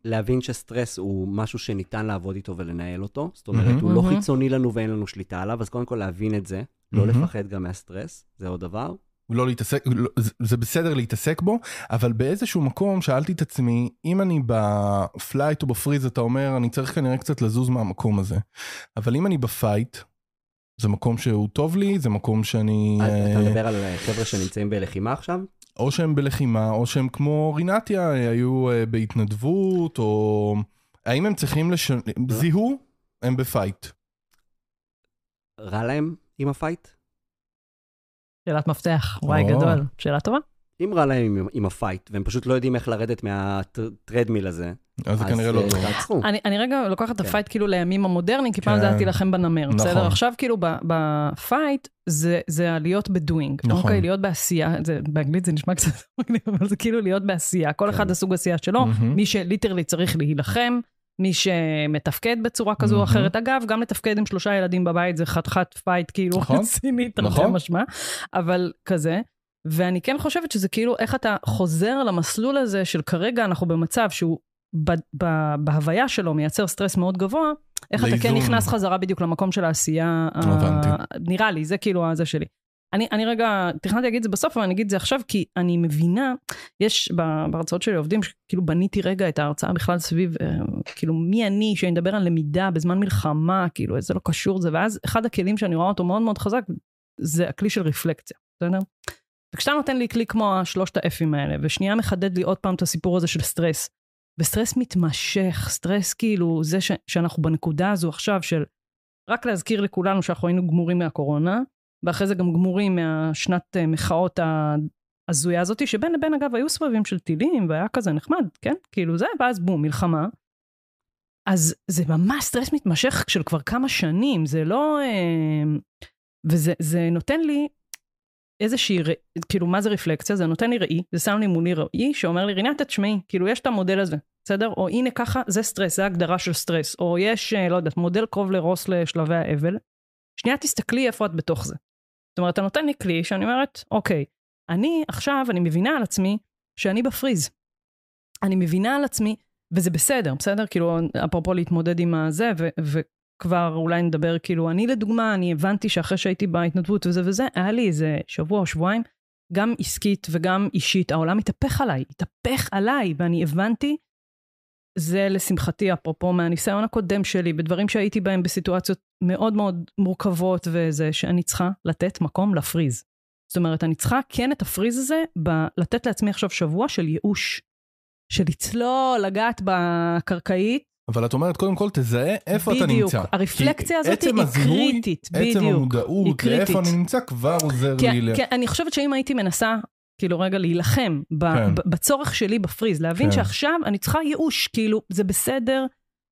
להבין שסטרס הוא משהו שניתן לעבוד איתו ולנהל אותו. זאת אומרת, מהמם. הוא לא מהמם. חיצוני לנו ואין לנו שליטה עליו, אז קודם כל להבין את זה, לא. לפחד גם מהסטרס, זה עוד דבר. לא להתעסק, לא, זה- בסדר להתעסק בו, אבל באיזשהו מקום שאלתי את עצמי, אם אני ב flight או ב freeze, אתה אומר, אני צריך כנראה קצת לזוז מהמקום הזה. אבל אם אני ב fight, זה מקום שהוא טוב לי, זה מקום שאני... אתה אה, מדבר על אה, חבר'ה שנמצאים בלחימה עכשיו? או שהם בלחימה, או שהם כמו רינתיה, אה, היו אה, בהתנדבות, או... האם הם צריכים לש... זיהו, הם ב fight. רע להם עם ה fight? שאלת מפתח, וואי או. גדול. שאלה טובה. אם רע להם עם, עם ה fight, והם פשוט לא יודעים איך לרדת מה treadmill הזה, אז זה כנראה לא אה, טוב. אני, אני רגע לוקחת את כן. ה fight כאילו לימים המודרניים, כי פעם כן. זה היה להילחם בנמר, נכון. בסדר? עכשיו כאילו ב- ב fight זה, זה להיות ב doing, נכון. אוקיי? להיות בעשייה, זה, באנגלית זה נשמע קצת מגניב, אבל זה כאילו להיות בעשייה, כל כן. אחד הסוג עשייה שלו. מי ש literally צריך להילחם, מי שמתפקד בצורה כזו או. אחרת. אגב, גם לתפקד עם שלושה ילדים בבית זה חתיכת fight כאילו נכון. רציני, תרתי נכון. משמע, אבל כזה. ואני כן חושבת שזה כאילו איך אתה חוזר למסלול הזה של כרגע אנחנו במצב שהוא ב, ב, בהוויה שלו מייצר סטרס מאוד גבוה, איך אתה כן לאיזון. נכנס חזרה בדיוק למקום של העשייה, ה-. נראה לי, זה כאילו הזה שלי. אני, אני רגע, תכננתי להגיד את זה בסוף, אבל אני אגיד את זה עכשיו, כי אני מבינה, יש בהרצאות שלי עובדים, שכאילו בניתי רגע את ההרצאה בכלל סביב, אה, כאילו מי אני, שאני מדבר על למידה בזמן מלחמה, כאילו זה לא קשור זה, ואז אחד הכלים שאני רואה אותו מאוד מאוד חזק, זה הכלי של רפלקציה, בסדר? וכשאתה נותן לי כלי כמו השלושת האפים האלה, ושנייה מחדד לי עוד פעם את הסיפור הזה של סטרס, וסטרס מתמשך, סטרס כאילו זה ש, שאנחנו בנקודה הזו עכשיו של רק להזכיר לכולנו שאנחנו היינו גמורים מהקורונה, ואחרי זה גם גמורים מהשנת אה, מחאות ההזויה הזאתי, שבין לבין אגב היו סבבים של טילים והיה כזה נחמד, כן? כאילו זה, ואז בום, מלחמה. אז זה ממש סטרס מתמשך של כבר כמה שנים, זה לא... אה, וזה זה נותן לי איזושהי, כאילו מה זה רפלקציה? זה נותן לי ראי, זה שם לי מולי ראי שאומר לי, רינת, תשמעי, כאילו יש את המודל הזה, בסדר? או הנה ככה, זה סטרס, זה הגדרה של סטרס. או יש, אה, לא יודעת, מודל קובלר-רוס לשלבי האבל. שנייה תסתכלי איפה את בתוך זה. זאת אומרת, אתה נותן לי כלי שאני אומרת, אוקיי, אני עכשיו, אני מבינה על עצמי שאני בפריז. אני מבינה על עצמי, וזה בסדר, בסדר? כאילו, אפרופו להתמודד עם הזה, ו- וכבר אולי נדבר, כאילו, אני לדוגמה, אני הבנתי שאחרי שהייתי בהתנדבות וזה וזה, היה לי איזה שבוע או שבועיים, גם עסקית וגם אישית, העולם התהפך עליי, התהפך עליי, ואני הבנתי, זה לשמחתי, אפרופו מהניסיון הקודם שלי, בדברים שהייתי בהם בסיטואציות מאוד מאוד מורכבות וזה, שאני צריכה לתת מקום לפריז. זאת אומרת, אני צריכה כן את הפריז הזה, ב- לתת לעצמי עכשיו שבוע של ייאוש. של לצלול, לגעת בקרקעית. אבל את אומרת, קודם כל תזהה איפה אתה בדיוק. נמצא. הרפלקציה כי הזאת עצם היא הזיהוי, קריטית, עצם בדיוק. המודעות היא קריטית. לאיפה אני נמצא כבר עוזר כי, לי. ל- כי אני חושבת שאם הייתי מנסה, כאילו רגע להילחם ב, כן. ב, בצורך שלי בפריז, להבין כן. שעכשיו אני צריכה ייאוש, כאילו זה בסדר,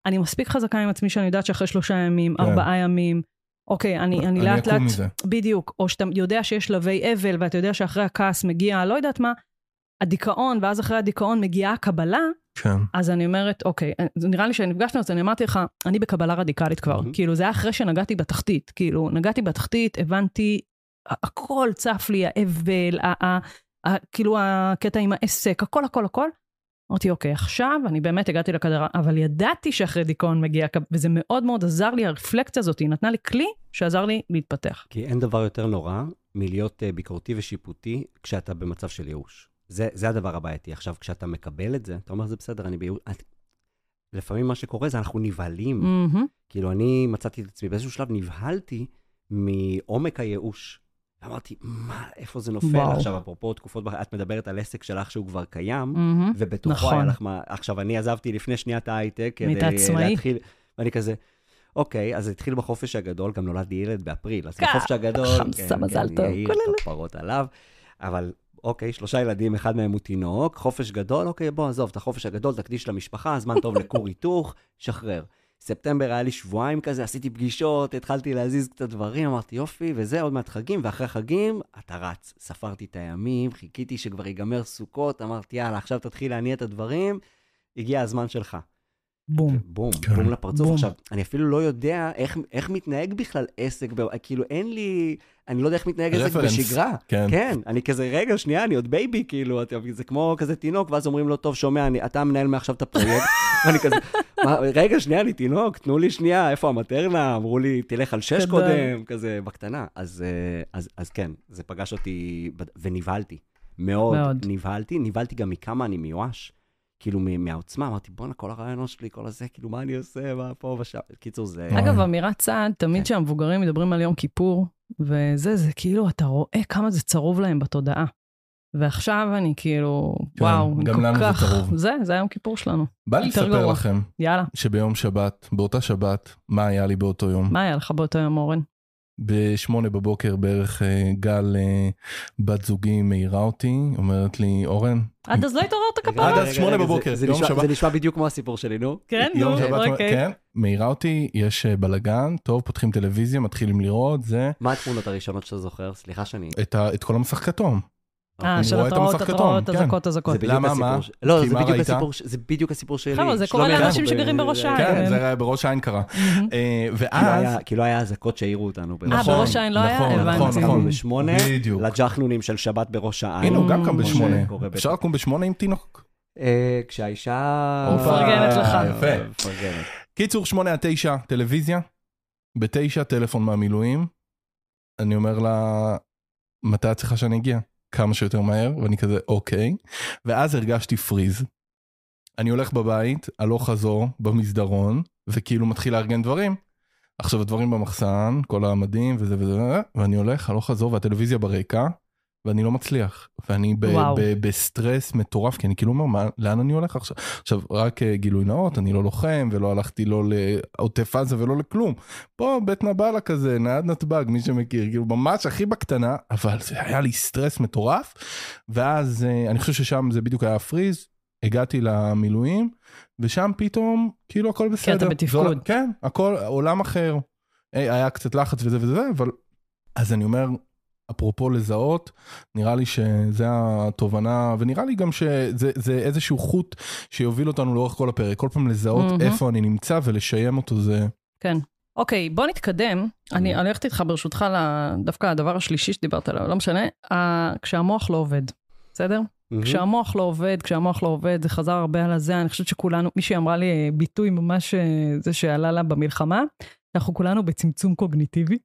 אני מספיק חזקה עם עצמי שאני יודעת שאחרי שלושה ימים, כן. ארבעה ימים, אוקיי, אני, אני אני לאט לאט, מזה. בדיוק, או שאתה יודע שיש שלבי אבל ואתה יודע שאחרי הכעס מגיע, לא יודעת מה, הדיכאון, ואז אחרי הדיכאון מגיעה הקבלה, כן. אז אני אומרת, אוקיי, נראה לי שנפגשנו, אז אני אמרתי לך, אני בקבלה רדיקלית כבר. מהמם. כאילו, זה היה אחרי שנגעתי בתחתית. כאילו, נגעתי בתחתית, הבנתי, הכל צף לי, האבל, כאילו הקטע עם העסק, הכל, הכל, הכל. אמרתי, אוקיי, עכשיו אני באמת הגעתי לקדרה, אבל ידעתי שאחרי דיכאון מגיע, וזה מאוד מאוד עזר לי, הרפלקציה הזאת, היא נתנה לי כלי שעזר לי להתפתח. כי אין דבר יותר נורא מלהיות אה, ביקורתי ושיפוטי כשאתה במצב של ייאוש. זה, זה הדבר הבעייתי. עכשיו, כשאתה מקבל את זה, אתה אומר, זה בסדר, אני בייאוש. את- לפעמים מה שקורה זה אנחנו נבהלים. מהמם. כאילו, אני מצאתי את עצמי, באיזשהו שלב נבהלתי מעומק הייאוש. אמרתי, מה, איפה זה נופל? וואו. עכשיו, אפרופו תקופות, את מדברת על עסק שלך שהוא כבר קיים, מהמם. ובתוכו נכון. היה לך מה... עכשיו, אני עזבתי לפני שנייה את ההייטק, כדי עצמאי. להתחיל, ואני כזה, אוקיי, אז התחיל בחופש הגדול, גם נולד לי ילד באפריל, אז בחופש הגדול, חמסה, מזל טוב, יאיר, כל אלה. כפרות עליו, אבל אוקיי, שלושה ילדים, אחד מהם הוא תינוק, חופש גדול, אוקיי, בוא, עזוב, את החופש הגדול, תקדיש למשפחה, זמן טוב לכור היתוך, שחרר. ספטמבר היה לי שבועיים כזה, עשיתי פגישות, התחלתי להזיז קצת דברים, אמרתי יופי, וזה עוד מעט חגים, ואחרי חגים, אתה רץ. ספרתי את הימים, חיכיתי שכבר ייגמר סוכות, אמרתי, יאללה, עכשיו תתחיל להניע את הדברים, הגיע הזמן שלך. בום. בום, כן. בום לפרצוף. בום. עכשיו, אני אפילו לא יודע איך, איך מתנהג בכלל עסק. כאילו, אין לי, אני לא יודע איך מתנהג עסק reference. בשגרה. כן. כן, אני כזה, רגע, שנייה, אני עוד baby, כאילו, אתה- זה כמו כזה תינוק, ואז אומרים לו, טוב, שומע, אני, אתה מנהל מעכשיו את הפרויקט, ואני כזה, מה, רגע, שנייה, אני תינוק, תנו לי שנייה, איפה המטרנה? אמרו לי, תלך על שש. קודם, כזה, בקטנה. אז, אה, אז, אז כן, זה פגש אותי, ונבהלתי. מאוד, מאוד. נבהלתי, נבהלתי גם מכמה אני מיואש. כאילו, מהעוצמה, אמרתי, בואנה, כל הרעיונות שלי, כל הזה, כאילו, מה אני עושה, מה פה ושם. קיצור, זה... אגב, אמירת צעד, תמיד כן. כשהמבוגרים מדברים על יום כיפור, וזה, זה כאילו, אתה רואה כמה זה צרוב להם בתודעה. ועכשיו אני כאילו, כן, וואו, גם כל לנו זה כך... צרוב. זה, זה היום כיפור שלנו. בא לי לספר גרוע. לכם יאללה, שביום שבת, באותה שבת, מה היה לי באותו יום? מה היה לך באותו יום, אורן? בשמונה בבוקר בערך אה, גל אה, בת זוגי מעירה אותי, אומרת לי, אורן, עד אז לא התעוררת כפרה? עד אז שמונה בבוקר, זה יום נשמע- שבת. זה נשמע בדיוק כמו הסיפור שלי, נו. כן, יום נו, שבת, אוקיי. כן, מעירה אותי, יש אה, בלאגן, טוב, פותחים טלוויזיה, מתחילים לראות, זה, מה התמונות הראשונות שאתה זוכר? סליחה שאני... את כל המסך כתום. אה, של התראות, התראות, כתום, כן. אזעקות, אזעקות. זה בדיוק למה, מה? לא, זה בדיוק? הסיפור ש- זה בדיוק הסיפור שלי. חבר'ה, זה קורה לאנשים שגרים בראש זה- העין. כן, כן. זה בראש העין קרה. אה, לא ואז, כי לא היה אזעקות שהעירו אותנו בראש אה, נכון, בראש העין לא היה? נכון, הבנתי. נכון, נכון. בדיוק. לג'חנונים של שבת בראש העין. הנה, הוא גם קם בשמונה. אפשר לקום בשמונה עם תינוק? אה, כשהאישה... מפרגנת לך. יפה. קיצור, שמונה עד תשע, טלוויזיה. בתשע, טלפון מהמילואים. אני אומר לה, מתי את צריכה שאני אגיע? כמה שיותר מהר, ואני כזה, אוקיי. ואז הרגשתי פריז. אני הולך בבית, הלוך חזור, במסדרון, וכאילו מתחיל לארגן דברים. עכשיו הדברים במחסן, כל המדים וזה וזה, ואני הולך הלוך חזור והטלוויזיה ברקע, ואני לא מצליח. ואני ב- וואו. ב- בסטרס מטורף, כי אני כאילו אומר, מה, לאן אני הולך עכשיו? עכשיו, רק אה, גילוי נאות, אני לא לוחם, ולא הלכתי לא לעוטף עזה ולא לכלום. פה בבית נבאלא כזה, נייד נתב"ג, מי שמכיר, כאילו ממש הכי בקטנה, אבל זה היה לי סטרס מטורף. ואז אה, אני חושב ששם זה בדיוק היה פריז, הגעתי למילואים, ושם פתאום, כאילו הכל בסדר. אתה בתפקוד. עול- כן, הכל עולם אחר. אה, היה קצת לחץ וזה וזה, אבל... אז אני אומר, אפרופו לזהות, נראה לי שזה התובנה, ונראה לי גם שזה זה איזשהו חוט שיוביל אותנו לאורך כל הפרק. כל פעם לזהות מהמם. איפה אני נמצא ולשיים אותו זה... כן. אוקיי, בוא נתקדם. אני אני הולכת איתך ברשותך דווקא הדבר השלישי שדיברת עליו, לא משנה, ה- כשהמוח לא עובד, בסדר? כשהמוח לא עובד, כשהמוח לא עובד, זה חזר הרבה על הזה, אני חושבת שכולנו, מישהי אמרה לי אה, ביטוי ממש אה, זה שעלה לה במלחמה, אנחנו כולנו בצמצום קוגניטיבי.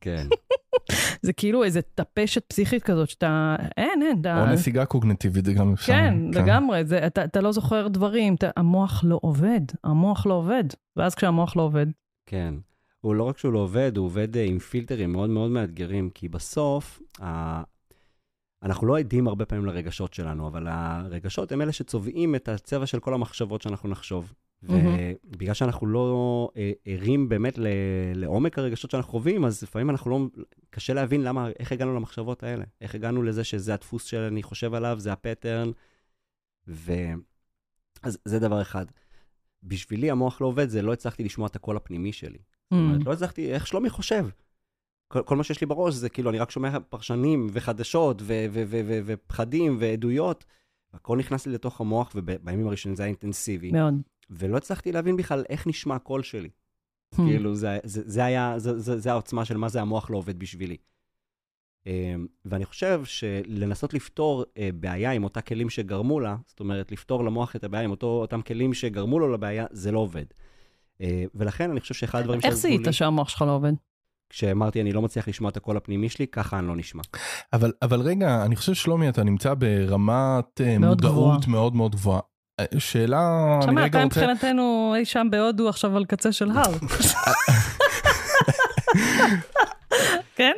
כן. זה כאילו איזה טפשת פסיכית כזאת שאתה, אין, אין, אתה... או נסיגה קוגנטיבית זה גם אפשר. כן, לגמרי, זה, אתה, אתה לא זוכר דברים, אתה, המוח לא עובד, המוח לא עובד. ואז כשהמוח לא עובד, כן. הוא לא רק שהוא לא עובד, הוא עובד אה, עם פילטרים מאוד מאוד מאתגרים, כי בסוף, ה... אנחנו לא עדים הרבה פעמים לרגשות שלנו, אבל הרגשות הם אלה שצובעים את הצבע של כל המחשבות שאנחנו נחשוב. ובגלל שאנחנו לא אה, ערים באמת ל... לעומק הרגשות שאנחנו חווים, אז לפעמים אנחנו לא... קשה להבין למה, איך הגענו למחשבות האלה. איך הגענו לזה שזה הדפוס שאני חושב עליו, זה הפטרן. ו... אז זה דבר אחד. בשבילי המוח לא עובד, זה לא הצלחתי לשמוע את הקול הפנימי שלי. זאת אומרת, Mm. לא הצלחתי, איך שלומי חושב. כל, כל מה שיש לי בראש זה כאילו, אני רק שומע פרשנים וחדשות ו- ו- ו- ו- ופחדים ועדויות. הכל נכנס לי לתוך המוח, ובימים הראשונים זה היה אינטנסיבי. מאוד. ולא הצלחתי להבין בכלל איך נשמע הקול שלי. Hmm. כאילו, זה, זה, זה היה, זה, זה, זה העוצמה של מה זה המוח לא עובד בשבילי. אמ, ואני חושב שלנסות לפתור אה, בעיה עם אותה כלים שגרמו לה, זאת אומרת, לפתור למוח את הבעיה עם אותו, אותם כלים שגרמו לו לבעיה, זה לא עובד. אה, ולכן אני חושב שאחד הדברים איך שעזרו זיהית לי, שהמוח שלך לא עובד? כשאמרתי, אני לא מצליח לשמוע את הקול הפנימי שלי, ככה אני לא נשמע. אבל, אבל רגע, אני חושב שלומי, אתה נמצא ברמת אה, מאוד מודעות גבוהה. מאוד מאוד גבוהה. שאלה, אני שמע, אתה. מבחינתנו אי שם בהודו עכשיו על קצה של הר. כן,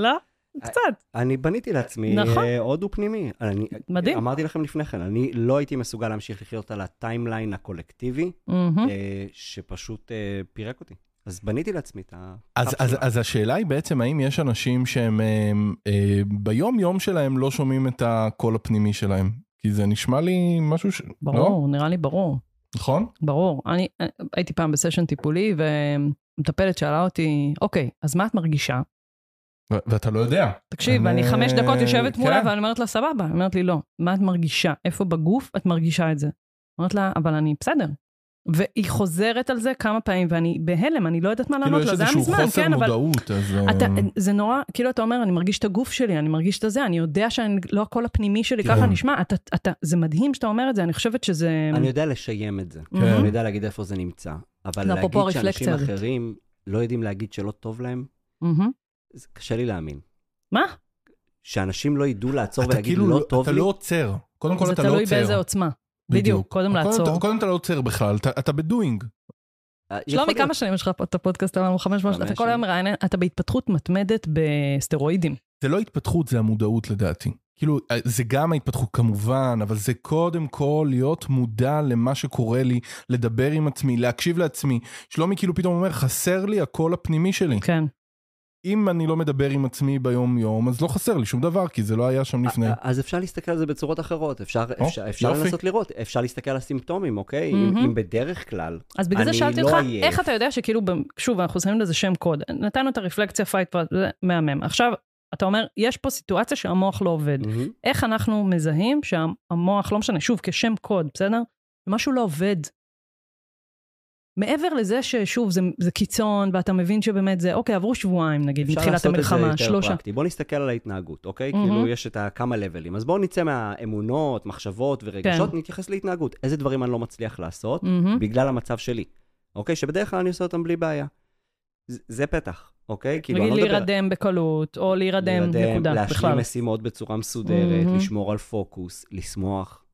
לא? קצת. אני בניתי לעצמי נכון. אה, הודו פנימי. אני, מדהים. אמרתי לכם לפני כן, אני לא הייתי מסוגל להמשיך לחיות על הטיימליין הקולקטיבי. אה, שפשוט אה, פירק אותי. אז בניתי לעצמי את ה... אז, אז, אז השאלה היא בעצם, האם יש אנשים שהם אה, אה, ביום-יום שלהם לא שומעים את הקול הפנימי שלהם? כי זה נשמע לי משהו ש... לא? ברור, נראה לי ברור. נכון? ברור. אני הייתי פעם בסשן טיפולי, ומטפלת שאלה אותי, אוקיי, אז מה את מרגישה? ו- ואתה לא יודע. תקשיב, אני- אני חמש דקות יושבת מולה, כן. ואני אומרת לה, סבבה. היא אומרת לי, לא, מה את מרגישה? איפה בגוף את מרגישה את זה? אומרת לה, אבל אני בסדר. והיא חוזרת על זה כמה פעמים, ואני בהלם, אני לא יודעת מה כאילו לענות יש לה, זה היה איזשהו מזמן, חוסר כן, אבל... מודעות, אז... אה, אתה, זה נורא, כאילו אתה אומר, אני מרגיש את הגוף שלי, אני מרגיש את הזה, אני יודע שאני, לא הקול הפנימי שלי כן. ככה נשמע, אתה, אתה, זה מדהים שאתה אומר את זה, אני חושבת שזה... אני יודע לשיים את זה. כן. אני יודע להגיד איפה זה נמצא. אבל זה אפרופו להגיד שאנשים. אחרים לא יודעים להגיד שלא טוב להם. זה קשה לי להאמין. מה? שאנשים לא ידעו לעצור אתה ולהגיד כאילו לא לא- טוב אתה לי. לא עוצר. קודם כל זה אתה לא תלוי עוצר. באיזה עוצמה. בדיוק, קודם לעצור. קודם אתה לא עוצר בכלל, אתה- בדואינג. אה, שלומי. כמה שנים יש לך את הפודקאסט אמרנו? חמש שנים. אתה כל היום. מראיין, אתה בהתפתחות מתמדת בסטרואידים. זה לא התפתחות, זה המודעות לדעתי. כאילו, אה, זה גם ההתפתחות כמובן, אבל זה קודם כל להיות מודע למה שקורה לי, לדבר עם עצמי, להקשיב לעצמי. שלומי כאילו פתאום אומר, חסר לי הקול הפנימי שלי. כן. אם אני לא מדבר עם עצמי ביום-יום, אז לא חסר לי שום דבר, כי זה לא היה שם לפני. אז אפשר להסתכל על זה בצורות אחרות, אפשר, או, אפשר, אפשר. לנסות לראות, אפשר להסתכל על הסימפטומים, אוקיי? אם, מהמם. אם בדרך כלל, אז בגלל זה אני שאלתי לא אותך, עייף. איך אתה יודע שכאילו, שוב, אנחנו שמים לזה שם קוד. נתנו את הרפלקציה fight, זה מהמם. עכשיו, אתה אומר, יש פה סיטואציה שהמוח לא עובד. מהמם. איך אנחנו מזהים שהמוח, לא משנה, שוב, כשם קוד, בסדר? משהו לא עובד. מעבר לזה ששוב, זה, זה קיצון, ואתה מבין שבאמת זה, אוקיי, עברו שבועיים, נגיד, אפשר מתחילת לעשות את זה המלחמה, יותר שלושה. פרקטי. בוא נסתכל על ההתנהגות, אוקיי? מהמם. כאילו, יש את הכמה לבלים. אז בואו נצא מהאמונות, מחשבות ורגשות, כן. נתייחס להתנהגות. איזה דברים אני לא מצליח לעשות מהמם. בגלל המצב שלי, אוקיי? שבדרך כלל אני עושה אותם בלי בעיה. זה, זה פתח, אוקיי? כאילו, נגיד אני לא מדבר... להירדם בקלות, או להירדם, נקודה, להשלים בכלל. משימות בצורה מסודרת, מהמם. לשמור על פוקוס, לשמוח.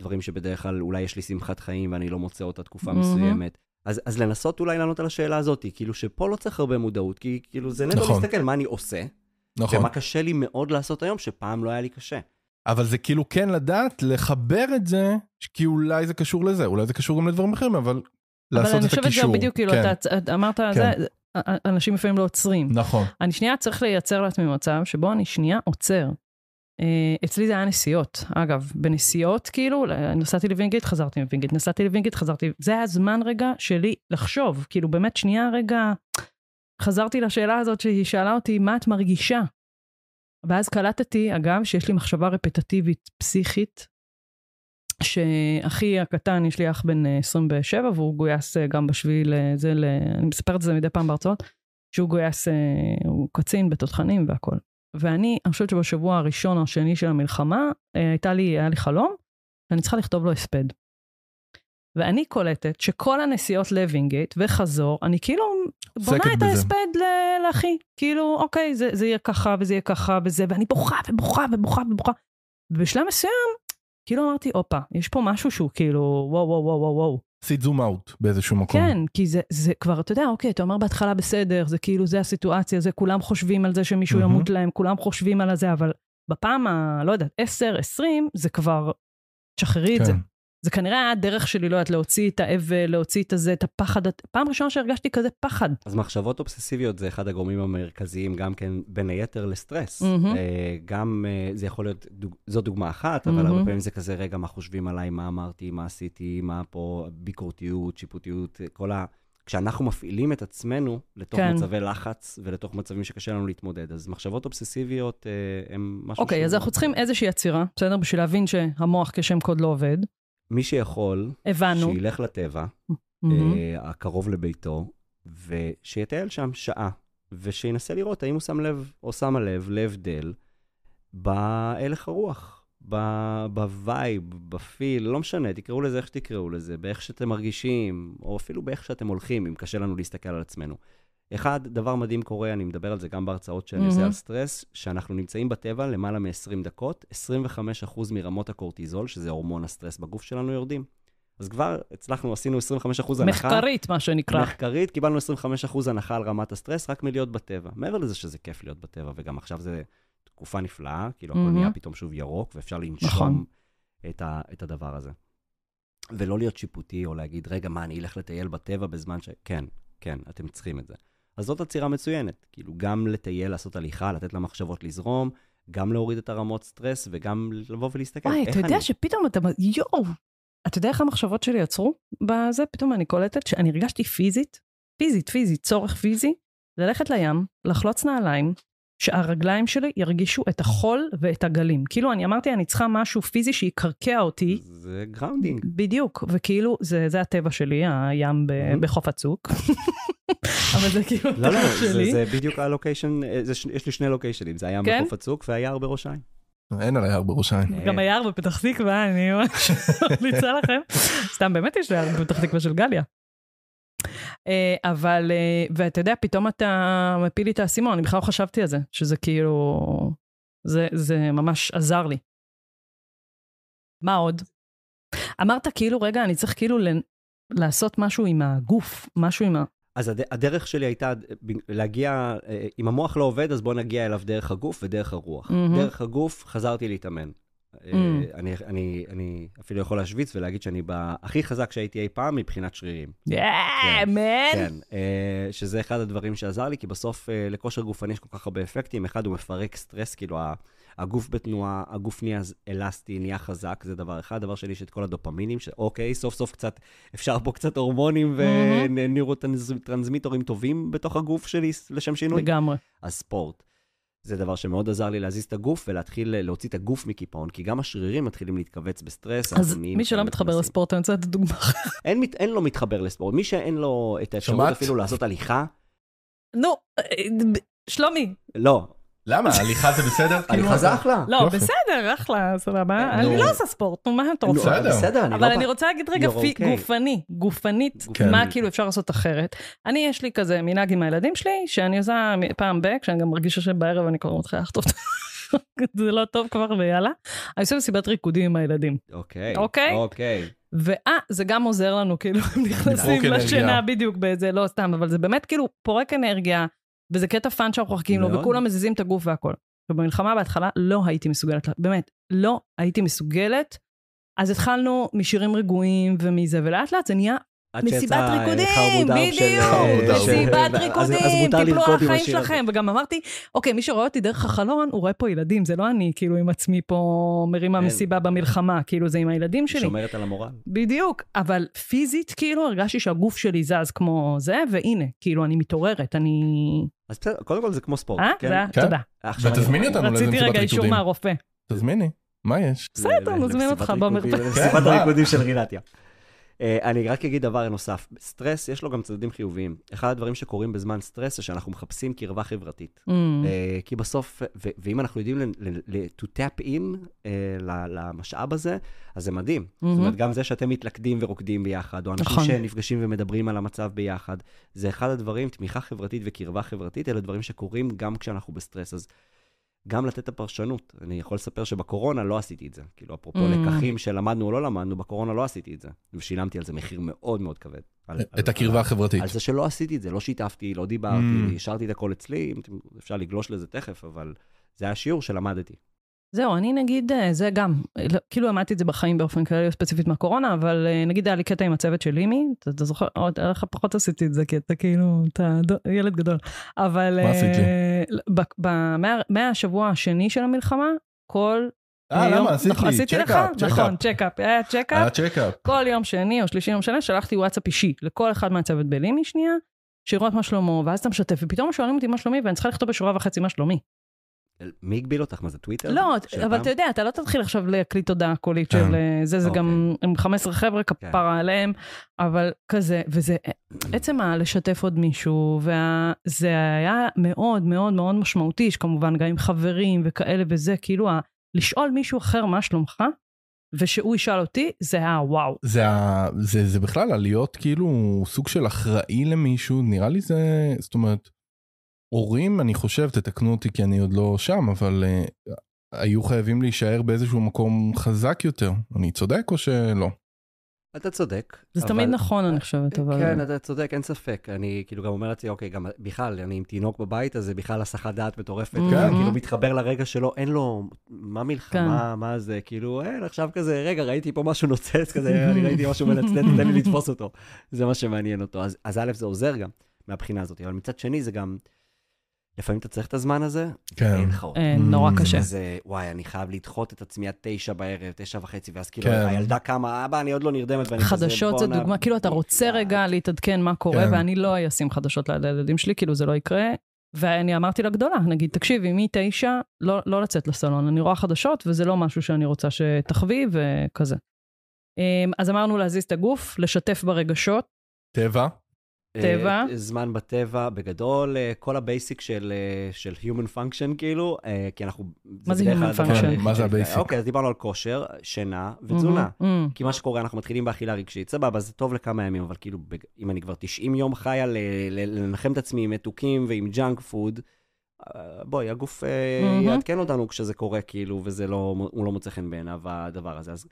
דברים שבדרך כלל אולי יש לי שמחת חיים ואני לא מוצא אותה תקופה מהמם. מסוימת. אז, אז לנסות אולי לענות על השאלה הזאת, כאילו שפה לא צריך הרבה מודעות, כי כאילו זה נטו נכון. להסתכל מה אני עושה, נכון. ומה קשה לי מאוד לעשות היום, שפעם לא היה לי קשה. אבל זה כאילו כן לדעת לחבר את זה, כי אולי זה קשור לזה, אולי זה קשור גם לדברים אחרים, אבל אבל לעשות אני את חושבת הקישור. שזה בדיוק, כאילו, כן, אתה אתה אמרת, כן. זה, אנשים לפעמים לא עוצרים. נכון. אני שנייה צריך לייצר לעצמי מצב שבו אני שנייה עוצר. אה, אצלי זה היה נסיעות, אגב, בנסיעות כאילו, נסעתי לווינגייט, חזרתי מווינגייט, נסעתי לווינגייט, חזרתי, זה היה זמן רגע שלי לחשוב, כאילו באמת שנייה רגע, חזרתי לשאלה הזאת שהיא שאלה אותי, מה את מרגישה? ואז קלטתי, אגב, שיש לי מחשבה רפטטיבית פסיכית, שאחי הקטן, יש לי אח בן אה, 27, והוא גויס אה, גם בשביעי לזה, ל... אני מספרת את זה מדי פעם בהרצאות, שהוא גויס, אה, הוא קצין בתותחנים והכל. ואני, אני חושבת שבשבוע הראשון או השני של המלחמה, אה, הייתה לי, היה לי חלום, שאני צריכה לכתוב לו הספד. ואני קולטת שכל הנסיעות לווינגייט וחזור, אני כאילו בונה את. ההספד לאחי. כאילו, אוקיי, זה, זה יהיה ככה וזה יהיה ככה וזה, ואני בוכה ובוכה ובוכה ובוכה. ובשלב מסוים, כאילו אמרתי, הופה, יש פה משהו שהוא כאילו, וואו, וואו, וואו, וואו. עשית זום אאוט באיזשהו מקום. כן, כי זה, זה כבר, אתה יודע, אוקיי, אתה אומר בהתחלה בסדר, זה כאילו, זה הסיטואציה, זה כולם חושבים על זה שמישהו מהמם. ימות להם, כולם חושבים על הזה, אבל בפעם ה... לא יודעת, 10, 20, זה כבר, תשחררי את זה. זה כנראה היה הדרך שלי, לא יודעת, להוציא את האבל, להוציא את הזה, את הפחד. פעם ראשונה שהרגשתי כזה פחד. אז מחשבות אובססיביות זה אחד הגורמים המרכזיים, גם כן, בין היתר לסטרס. אה, גם, אה, זה יכול להיות, דוג- זו דוגמה אחת, אבל מהמם. הרבה פעמים זה כזה, רגע, מה חושבים עליי, מה אמרתי, מה עשיתי, מה פה, ביקורתיות, שיפוטיות, אה, כל ה... כשאנחנו מפעילים את עצמנו לתוך כן. מצבי לחץ ולתוך מצבים שקשה לנו להתמודד, אז מחשבות אובססיביות אה, הם משהו אוקיי, אז שהוא- אנחנו צריכים איזושהי עצירה, בסדר? בשביל להבין שהמוח כשם קוד לא עובד. מי שיכול, הבנו. שילך לטבע. אה, הקרוב לביתו, ושיטייל שם שעה, ושינסה לראות האם הוא שם לב או שמה לב להבדל בהלך הרוח, ב vibe, ב feel, לא משנה, תקראו לזה איך שתקראו לזה, באיך שאתם מרגישים, או אפילו באיך שאתם הולכים, אם קשה לנו להסתכל על עצמנו. אחד, דבר מדהים קורה, אני מדבר על זה גם בהרצאות שאני עושה מהמם. על סטרס, שאנחנו נמצאים בטבע למעלה מ-20 דקות, 25% מרמות הקורטיזול, שזה הורמון הסטרס בגוף שלנו, יורדים. אז כבר הצלחנו, עשינו 25% הנחה. מחקרית, מה שנקרא. מחקרית, קיבלנו 25% הנחה על רמת הסטרס רק מלהיות בטבע. מעבר לזה שזה כיף להיות בטבע, וגם עכשיו זו תקופה נפלאה, כאילו הכל מהמם. נהיה פתאום שוב ירוק, ואפשר לנשום נכון. את, ה, את הדבר הזה. ולא להיות שיפוטי, או להגיד, רגע, מה, אני אלך לטייל בטבע בזמן ש... כן, כן, אתם צריכים את זה. אז זאת עצירה מצוינת. כאילו, גם לטייל, לעשות הליכה, לתת למחשבות לזרום, גם להוריד את הרמות סטרס, וגם לבוא ולהסתכל, וואי, אתה אני... יודע שפתאום אתה... יואו! אתה יודע איך המחשבות שלי עצרו בזה? פתאום אני קולטת שאני הרגשתי פיזית, פיזית, פיזית, צורך פיזי, ללכת לים, לחלוץ נעליים, שהרגליים שלי ירגישו את החול ואת הגלים. כאילו, אני אמרתי, אני צריכה משהו פיזי שיקרקע אותי. זה grounding. בדיוק, וכאילו, זה, זה הטבע שלי, הים ב, מהמם. בחוף הצוק. אבל זה כאילו לא, לא, הטבע זה, שלי. זה בדיוק ה location, אה, יש לי שני לוקיישנים, זה הים כן? בחוף הצוק והיער בראש העין. אין על היער בראש העין. גם היער בפתח תקווה, אני ממש ממליצה לכם. סתם, באמת יש יער בפתח תקווה של גליה. אה, אבל, אה, ואתה יודע, פתאום אתה מפיל לי את האסימון, אני בכלל לא חשבתי על זה, שזה כאילו, זה, זה ממש עזר לי. מה עוד? אמרת כאילו, רגע, אני צריך כאילו ל- לעשות משהו עם הגוף, משהו עם ה... אז הד, הדרך שלי הייתה להגיע, אה, אם המוח לא עובד, אז בוא נגיע אליו דרך הגוף ודרך הרוח. מהמם. דרך הגוף חזרתי להתאמן. אה, Mm. אני, אני, אני אפילו יכול להשוויץ ולהגיד שאני הכי חזק שהייתי אי פעם מבחינת שרירים. Yeah, man! כן, אה, שזה אחד הדברים שעזר לי, כי בסוף אה, לכושר גופני יש כל כך הרבה אפקטים. אחד, הוא מפרק סטרס, כאילו הגוף בתנועה, הגוף נהיה אלסטי, נהיה חזק, זה דבר אחד. דבר שני, יש את כל הדופמינים, שאוקיי, סוף סוף קצת, אפשר פה קצת הורמונים ונורוטרנסמיטורים טובים בתוך הגוף שלי, לשם שינוי. לגמרי. אז ספורט. זה דבר שמאוד עזר לי להזיז את הגוף ולהתחיל להוציא את הגוף מקיפאון, כי גם השרירים מתחילים להתכווץ בסטרס. אז מי שלא מתחבר. לספורט, אני רוצה לתת דוגמה. אין, מת- אין לו מתחבר לספורט. מי שאין לו את האפשרות? אפילו לעשות הליכה, נו, אה, שלומי, לא. למה? הליכה זה בסדר? כאילו, הליכה זה אתה- אחלה. לא. בסדר, אחלה, סבבה. אני לא עושה ספורט, נו, מה אתה רוצה? בסדר. אני אבל לא... אני בא- רוצה להגיד רגע. גופני, גופנית, כן. מה כאילו אפשר לעשות אחרת. אני, יש לי כזה מנהג עם הילדים שלי, שאני עושה פעם ב, כשאני גם מרגישה שבערב אני כבר מתחילה לחטוף, זה לא טוב כבר ויאללה. אני עושה מסיבת ריקודים עם הילדים. אוקיי. אוקיי? אוקיי. ואה, זה גם עוזר לנו, כאילו, הם נכנסים. לשינה בדיוק באיזה, לא סתם, אבל זה באמת כאילו פורק אנרגיה, וזה קטע fun שאנחנו מחכים לו. וכולם מזיזים את הגוף והכל. ובמלחמה בהתחלה לא הייתי מסוגלת, באמת, לא הייתי מסוגלת. אז התחלנו משירים רגועים ומזה, ולאט לאט זה נהיה מסיבת ריקודים, בדיוק, מסיבת ריקודים, מותר טיפלו על החיים. שלכם. וגם אמרתי, אוקיי, מי שרואה אותי דרך החלון, הוא רואה פה ילדים, זה לא אני, כאילו, עם עצמי פה מרימה. מסיבה במלחמה, כאילו, זה עם הילדים שלי. שומרת על המורל. בדיוק, אבל פיזית, כאילו, הרגשתי שהגוף שלי זז כמו זה, והנה, כאילו, אני מתעוררת, אני... אז בסדר, קודם כל זה כמו ספורט. אה? כן? זה היה, כן. תודה. ותזמיני אותנו לאיזה רציתי מסיבת רגע אישור ריקודים. מהרופא. תזמיני, מה יש? בסדר, נזמין אותך ריקודים- במרפא. למסיבת כן, הריקודים של רינתיה. אה, אני רק אגיד דבר נוסף, סטרס יש לו גם צדדים חיוביים. אחד הדברים שקורים בזמן סטרס זה שאנחנו מחפשים קרבה חברתית. Mm, אה, כי בסוף, ו- ואם אנחנו יודעים to tap in אה, למשאב הזה, אז זה מדהים. זאת אומרת, גם זה שאתם מתלכדים ורוקדים ביחד, או אנשים נכון. שנפגשים ומדברים על המצב ביחד, זה אחד הדברים, תמיכה חברתית וקרבה חברתית, אלה דברים שקורים גם כשאנחנו בסטרס. אז גם לתת את הפרשנות. אני יכול לספר שבקורונה לא עשיתי את זה. כאילו, אפרופו Mm. לקחים שלמדנו או לא למדנו, בקורונה לא עשיתי את זה. ושילמתי על זה מחיר מאוד מאוד כבד. על- את על- הקרבה החברתית. על זה שלא עשיתי את זה, לא שיתפתי, לא דיברתי, Mm. השארתי את הכל אצלי, אפשר לגלוש לזה תכף, אבל זה היה שיעור שלמדתי. זהו, אני נגיד, אה, זה גם, לא, כאילו למדתי את זה בחיים באופן כללי, ספציפית מהקורונה, אבל אה, נגיד היה לי קטע עם הצוות של לימי, אתה, אתה זוכר, עוד לך פחות עשיתי את זה, כי אתה כאילו, אתה ילד גדול. אבל... מה עשית לי? אה, מהשבוע השני של המלחמה, כל... אה, יום- למה? עשית נכון, לי עשיתי לך? check-up, נכון, check-up. check-up, היה check-up. היה check-up. כל יום שני או שלישי, לא משנה, שלחתי וואטסאפ אישי לכל אחד מהצוות בלימי שנייה, שירות מה שלמה, ואז אתה משתף, ופתאום שואלים אותי מה שלומי, ואני צריכה לכתוב בשורה וחצי מה שלומי. מי הגביל אותך? מה זה טוויטר? לא, אבל פעם? אתה יודע, אתה לא תתחיל עכשיו להקליט הודעה קולית כן. של אה, זה, זה אוקיי. גם עם 15 חבר'ה, כפרה עליהם, אבל כזה, וזה עצם הלשתף עוד מישהו, וזה היה מאוד מאוד מאוד משמעותי, שכמובן גם עם חברים וכאלה וזה, כאילו, ה- לשאול מישהו אחר מה שלומך, ושהוא ישאל אותי, זה היה וואו. זה, ה- זה, זה בכלל להיות כאילו סוג של אחראי למישהו, נראה לי זה, זאת אומרת, הורים, אני חושב, תתקנו אותי כי אני עוד לא שם, אבל uh, היו חייבים להישאר באיזשהו מקום חזק יותר. אני צודק או שלא? אתה צודק. זה אבל- תמיד נכון, אני חושבת, אבל... כן, אתה צודק, אין ספק. אני כאילו גם אומר לעצמי, אוקיי, גם בכלל, אני עם תינוק בבית, אז זה בכלל הסחת דעת מטורפת. כן. כאילו מתחבר לרגע שלו, אין לו, מה מלחמה, כן. מה זה, כאילו, אין, עכשיו כזה, רגע, ראיתי פה משהו נוצץ כזה, אני ראיתי משהו מנצנץ, תן לי לתפוס אותו. זה מה שמעניין אותו. אז, אז א', זה עוזר גם מהבחינה הזאת, אבל מצד שני, זה גם, לפעמים אתה צריך את הזמן הזה, כן. אין לך אותו. אה, נורא Mm. קשה. זה, וואי, אני חייב לדחות את עצמי עד תשע בערב, תשע וחצי, ואז כאילו, כן. הילדה קמה, אבא, אני עוד לא נרדמת, ואני כזה, חדשות זה בואנה." דוגמה, כאילו אתה רוצה רגע להתעדכן מה קורה, כן. ואני לא אשים חדשות לילדים שלי, כאילו זה לא יקרה. ואני אמרתי לגדולה, נגיד, תקשיבי, מתשע, לא, לא לצאת לסלון, אני רואה חדשות, וזה לא משהו שאני רוצה שתחווי, וכזה. אמ, אז אמרנו להזיז את הגוף, לשתף ברגשות. טבע. טבע. אה, זמן בטבע, בגדול, אה, כל ה basic של, אה, של Human Function, כאילו, כי אנחנו... מה זה Human Function? היחיד מה זה שנקרא. ה basic? אוקיי, אז דיברנו על כושר, שינה ותזונה. מהמם, כי מה שקורה, אנחנו מתחילים באכילה רגשית, סבבה, זה טוב לכמה ימים, אבל כאילו, בג- אם אני כבר 90 יום חי על ל- לנחם את עצמי עם מתוקים ועם ג'אנק פוד, בואי, הגוף מהמם. יעדכן אותנו כשזה קורה, כאילו, וזה לא, הוא לא מוצא חן בעיניו, הדבר הזה. אז,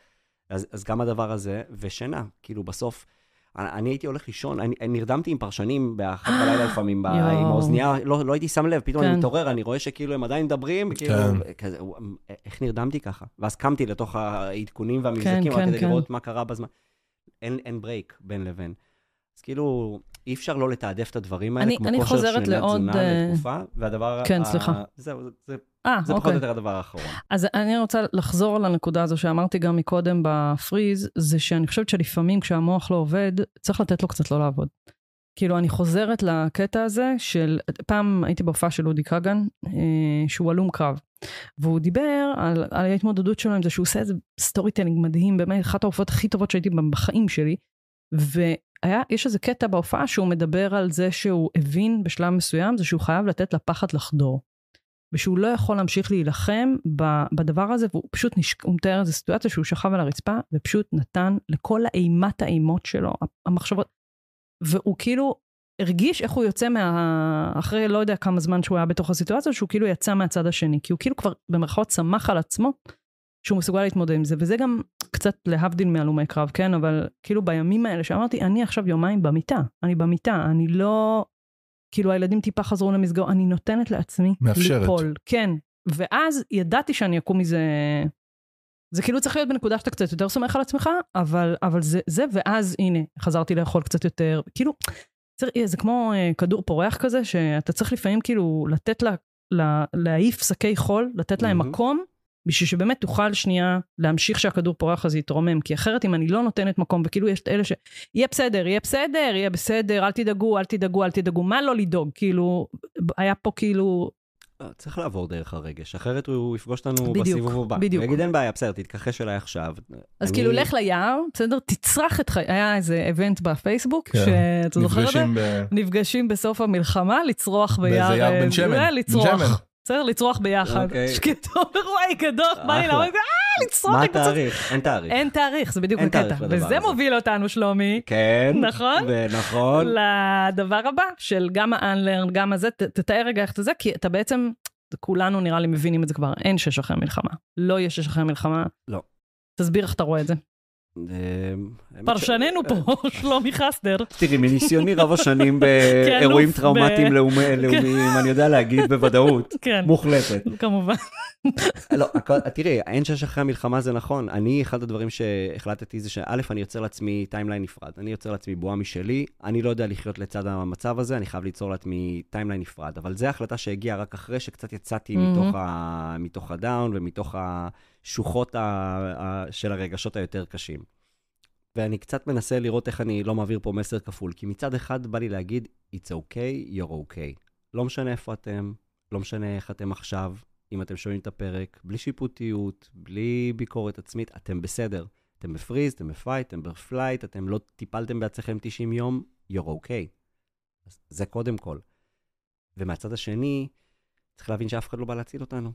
אז, אז גם הדבר הזה, ושינה, כאילו, בסוף, אני, אני הייתי הולך לישון, אני, אני נרדמתי עם פרשנים באחת בלילה לפעמים, ב-. עם האוזנייה, לא, לא הייתי שם לב, פתאום אני כן. מתעורר, אני רואה שכאילו הם עדיין מדברים, כאילו, כן. כזה, איך נרדמתי ככה? ואז קמתי לתוך העדכונים והמבזקים, רק כן, כדי כן. לראות מה קרה בזמן. אין, אין ברייק בין לבין. אז כאילו, אי אפשר לא לתעדף את הדברים האלה, אני- כמו אני כושר, שינה, לעוד, תזונה אה, לתקופה, והדבר... כן, ה- סליחה. זהו, זה, זה, אה, זה פחות או אוקיי. יותר הדבר האחרון. אז אני רוצה לחזור לנקודה הזו שאמרתי גם מקודם ב freeze, זה שאני חושבת שלפעמים כשהמוח לא עובד, צריך לתת לו קצת לא לעבוד. כאילו, אני חוזרת לקטע הזה של, פעם הייתי בהופעה של אודי כגן, אה, שהוא הלום קרב, והוא דיבר על, על ההתמודדות שלו עם זה שהוא עושה איזה storytelling מדהים, באמת אחת ההופעות הכי טובות שהייתי בחיים שלי, והיה, יש איזה קטע בהופעה שהוא מדבר על זה שהוא הבין בשלב מסוים, זה שהוא חייב לתת לפחד לחדור. ושהוא לא יכול להמשיך להילחם בדבר הזה, והוא פשוט, נשק... הוא מתאר איזו סיטואציה שהוא שכב על הרצפה, ופשוט נתן לכל האימת האימות שלו, המחשבות, והוא כאילו הרגיש איך הוא יוצא מה... אחרי לא יודע כמה זמן שהוא היה בתוך הסיטואציה, שהוא כאילו יצא מהצד השני, כי הוא כאילו כבר במרכאות צמח על עצמו, שהוא מסוגל להתמודד עם זה, וזה גם קצת להבדיל מהלומי קרב, כן? אבל כאילו בימים האלה שאמרתי, אני עכשיו יומיים במיטה, אני במיטה, אני לא... כאילו הילדים טיפה חזרו למסגור, אני נותנת לעצמי מאפשרת. ליפול. כן. ואז ידעתי שאני אקום מזה... זה כאילו צריך להיות בנקודה שאתה קצת יותר סומך על עצמך, אבל, אבל זה, זה, ואז הנה, חזרתי לאכול קצת יותר. כאילו, צריך, זה כמו אה, כדור פורח כזה, שאתה צריך לפעמים כאילו לתת לה, לה, להעיף שקי חול, לתת להם מהמם. מקום, בשביל שבאמת תוכל שנייה להמשיך שהכדור פורח הזה יתרומם, כי אחרת אם אני לא נותנת מקום, וכאילו יש את אלה ש... יהיה בסדר, יהיה בסדר, יהיה בסדר, אל תדאגו, אל תדאגו, אל תדאגו, מה לא לדאוג? כאילו, היה פה כאילו, אה, צריך לעבור דרך הרגש, אחרת הוא יפגוש אותנו בדיוק, בסיבוב הבא. בדיוק. הוא יגיד, אין בעיה, בסדר, תתכחש אליי עכשיו. אז אני- כאילו לך ליער, בסדר? תצרח את חיי, היה איזה איבנט בפייסוק, כן. שאתה זוכר את זה? נפגשים ב... נפגשים בסוף המלחמה, לצרוח ביער. באיזה יער אה, בן שמן. אה, בן לצרוח. בסדר, לצרוח ביחד. אוקיי. שקטו, וואי, גדול, בא לי. לעמוד, אה, לצרוח. מה התאריך? אין תאריך. אין תאריך, זה בדיוק הקטע. וזה. מוביל אותנו, שלומי, כן. נכון? ונכון. לדבר הבא, של גם ה-unlearn, גם הזה, תתאר רגע איך זה, כי אתה בעצם, כולנו נראה לי מבינים את זה כבר, אין שש אחרי מלחמה. לא יש שש אחרי מלחמה. לא. תסביר איך אתה רואה את זה. אה, פרשננו פה, שלומי חסדר. תראי, מניסיוני רב השנים באירועים טראומטיים לאומי- לאומיים, אני יודע להגיד בוודאות, כן, מוחלטת. כמובן. לא, תראי, אין שש אחרי המלחמה זה נכון. אני, אחד הדברים שהחלטתי זה שא', אני יוצר לעצמי timeline נפרד. אני יוצר לעצמי בועה משלי, אני לא יודע לחיות לצד המצב הזה, אני חייב ליצור לעצמי timeline נפרד. אבל זו החלטה שהגיעה רק אחרי שקצת יצאתי. מתוך ה- ה down ומתוך השוחות ה- ה- של הרגשות היותר קשים. ואני קצת מנסה לראות איך אני לא מעביר פה מסר כפול, כי מצד אחד בא לי להגיד, it's okay, you're okay. לא משנה איפה אתם, לא משנה איך אתם עכשיו, אם אתם שומעים את הפרק, בלי שיפוטיות, בלי ביקורת עצמית, אתם בסדר. אתם ב freeze, אתם ב fight, אתם ב flight, אתם לא טיפלתם בעצמכם 90 יום, you're okay. אז זה קודם כל. ומהצד השני, צריך להבין שאף אחד לא בא להציל אותנו.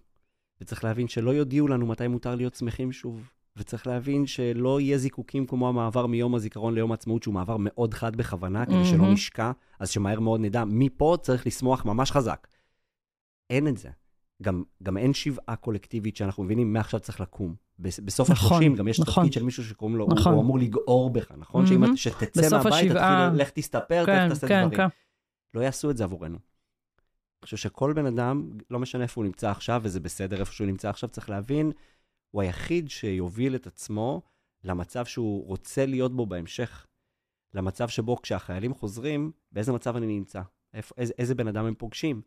וצריך להבין שלא יודיעו לנו מתי מותר להיות שמחים שוב. וצריך להבין שלא יהיה זיקוקים כמו המעבר מיום הזיכרון ליום העצמאות, שהוא מעבר מאוד חד בכוונה, כדי שלא מהמם. נשקע, אז שמהר מאוד נדע, מפה צריך לשמוח ממש חזק. אין את זה. גם, גם אין שבעה קולקטיבית שאנחנו מבינים, מעכשיו צריך לקום. בס- בסוף נכון, השלושים גם יש נכון. תפקיד של מישהו שקוראים לו, נכון. הוא אמור לגעור בך, נכון? שאם מהמם. אתה, שתצא מהבית, השבעה- תתחיל, לך תסתפר, כן, לך תעשה כן, דברים. כן. לא יעשו את זה עבורנו. חושב שכל בן אדם, לא משנה איפה הוא נמצא עכשיו, וזה בסדר איפה שהוא נמצא עכשיו, צריך להבין, הוא היחיד שיוביל את עצמו למצב שהוא רוצה להיות בו בהמשך. למצב שבו כשהחיילים חוזרים, באיזה מצב אני נמצא? איפה, איזה, איזה בן אדם הם פוגשים?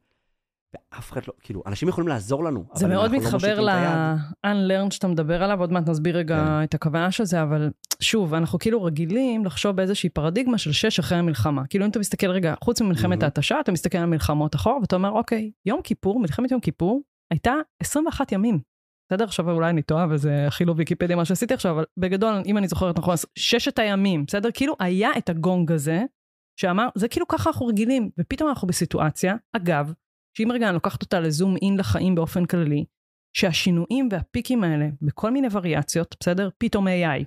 ואף אחד לא, כאילו, אנשים יכולים לעזור לנו, זה מאוד לא מתחבר. ל-unlearn שאתה מדבר עליו, עוד מעט נסביר רגע כן. את הכוונה של זה, אבל שוב, אנחנו כאילו רגילים לחשוב באיזושהי פרדיגמה של שש אחרי המלחמה. כאילו אם אתה מסתכל רגע, חוץ ממלחמת. ההתשה, אתה מסתכל על מלחמות אחורה, ואתה אומר, אוקיי, יום כיפור, מלחמת יום כיפור, הייתה 21 ימים. בסדר? עכשיו אולי אני טועה, וזה הכי לא ויקיפדיה מה שעשיתי עכשיו, אבל בגדול, אם אני זוכרת נכון, ששת הימים, בסדר? כאילו היה את הגונג הזה, שאמר, זה כאילו ככה אנחנו רגילים, ופתאום אנחנו בסיטואציה, אגב, שאם רגע אני לוקחת אותה לזום אין לחיים באופן כללי, שהשינויים והפיקים האלה, בכל מיני וריאציות, בסדר? פתאום AI,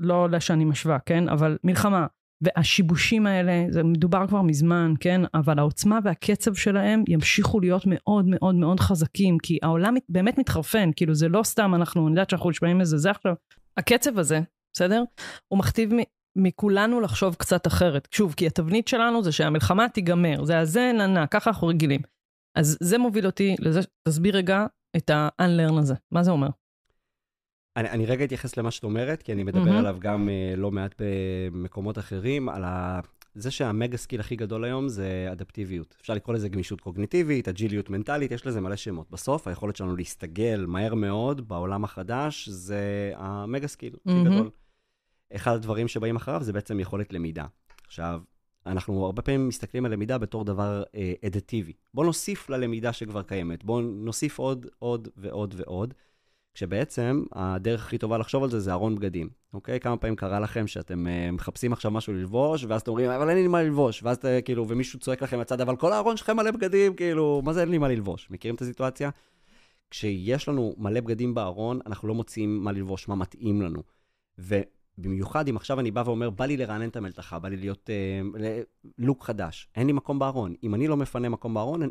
לא שאני משווה, כן? אבל מלחמה, והשיבושים האלה, זה מדובר כבר מזמן, כן? אבל העוצמה והקצב שלהם ימשיכו להיות מאוד מאוד מאוד חזקים, כי העולם מת- באמת מתחרפן, כאילו זה לא סתם אנחנו, אני יודעת שאנחנו נשמעים לזה, זה עכשיו. הקצב הזה, בסדר? הוא מכתיב מכולנו לחשוב קצת אחרת. שוב, כי התבנית שלנו זה שהמלחמה תיגמר, זה הזה ננה, ככה אנחנו רגילים. אז זה מוביל אותי לזה, תסביר רגע את ה-unlearn הזה, מה זה אומר? אני, אני רגע אתייחס למה שאת אומרת, כי אני מדבר מהמם. עליו גם uh, לא מעט במקומות אחרים, על ה... זה שה mega skill הכי גדול היום זה אדפטיביות. אפשר לקרוא לזה גמישות קוגניטיבית, אג'יליות מנטלית, יש לזה מלא שמות. בסוף, היכולת שלנו להסתגל מהר מאוד בעולם החדש, זה ה mega skill הכי מהמם. גדול. אחד הדברים שבאים אחריו זה בעצם יכולת למידה. עכשיו, אנחנו הרבה פעמים מסתכלים על למידה בתור דבר אה, אדטיבי. בואו נוסיף ללמידה שכבר קיימת, בואו נוסיף עוד, עוד ועוד ועוד. כשבעצם הדרך הכי טובה לחשוב על זה זה ארון בגדים, אוקיי? כמה פעמים קרה לכם שאתם uh, מחפשים עכשיו משהו ללבוש, ואז אתם אומרים, אבל אין לי מה ללבוש, ואז אתה, כאילו, ומישהו צועק לכם מהצד, אבל כל הארון שלכם מלא בגדים, כאילו, מה זה אין לי מה ללבוש? מכירים את הסיטואציה? כשיש לנו מלא בגדים בארון, אנחנו לא מוצאים מה ללבוש, מה מתאים לנו. ובמיוחד אם עכשיו אני בא ואומר, בא לי לרענן את המלתחה, בא לי להיות uh, לוק חדש, אין לי מקום בארון. אם אני לא מפנה מקום בארון,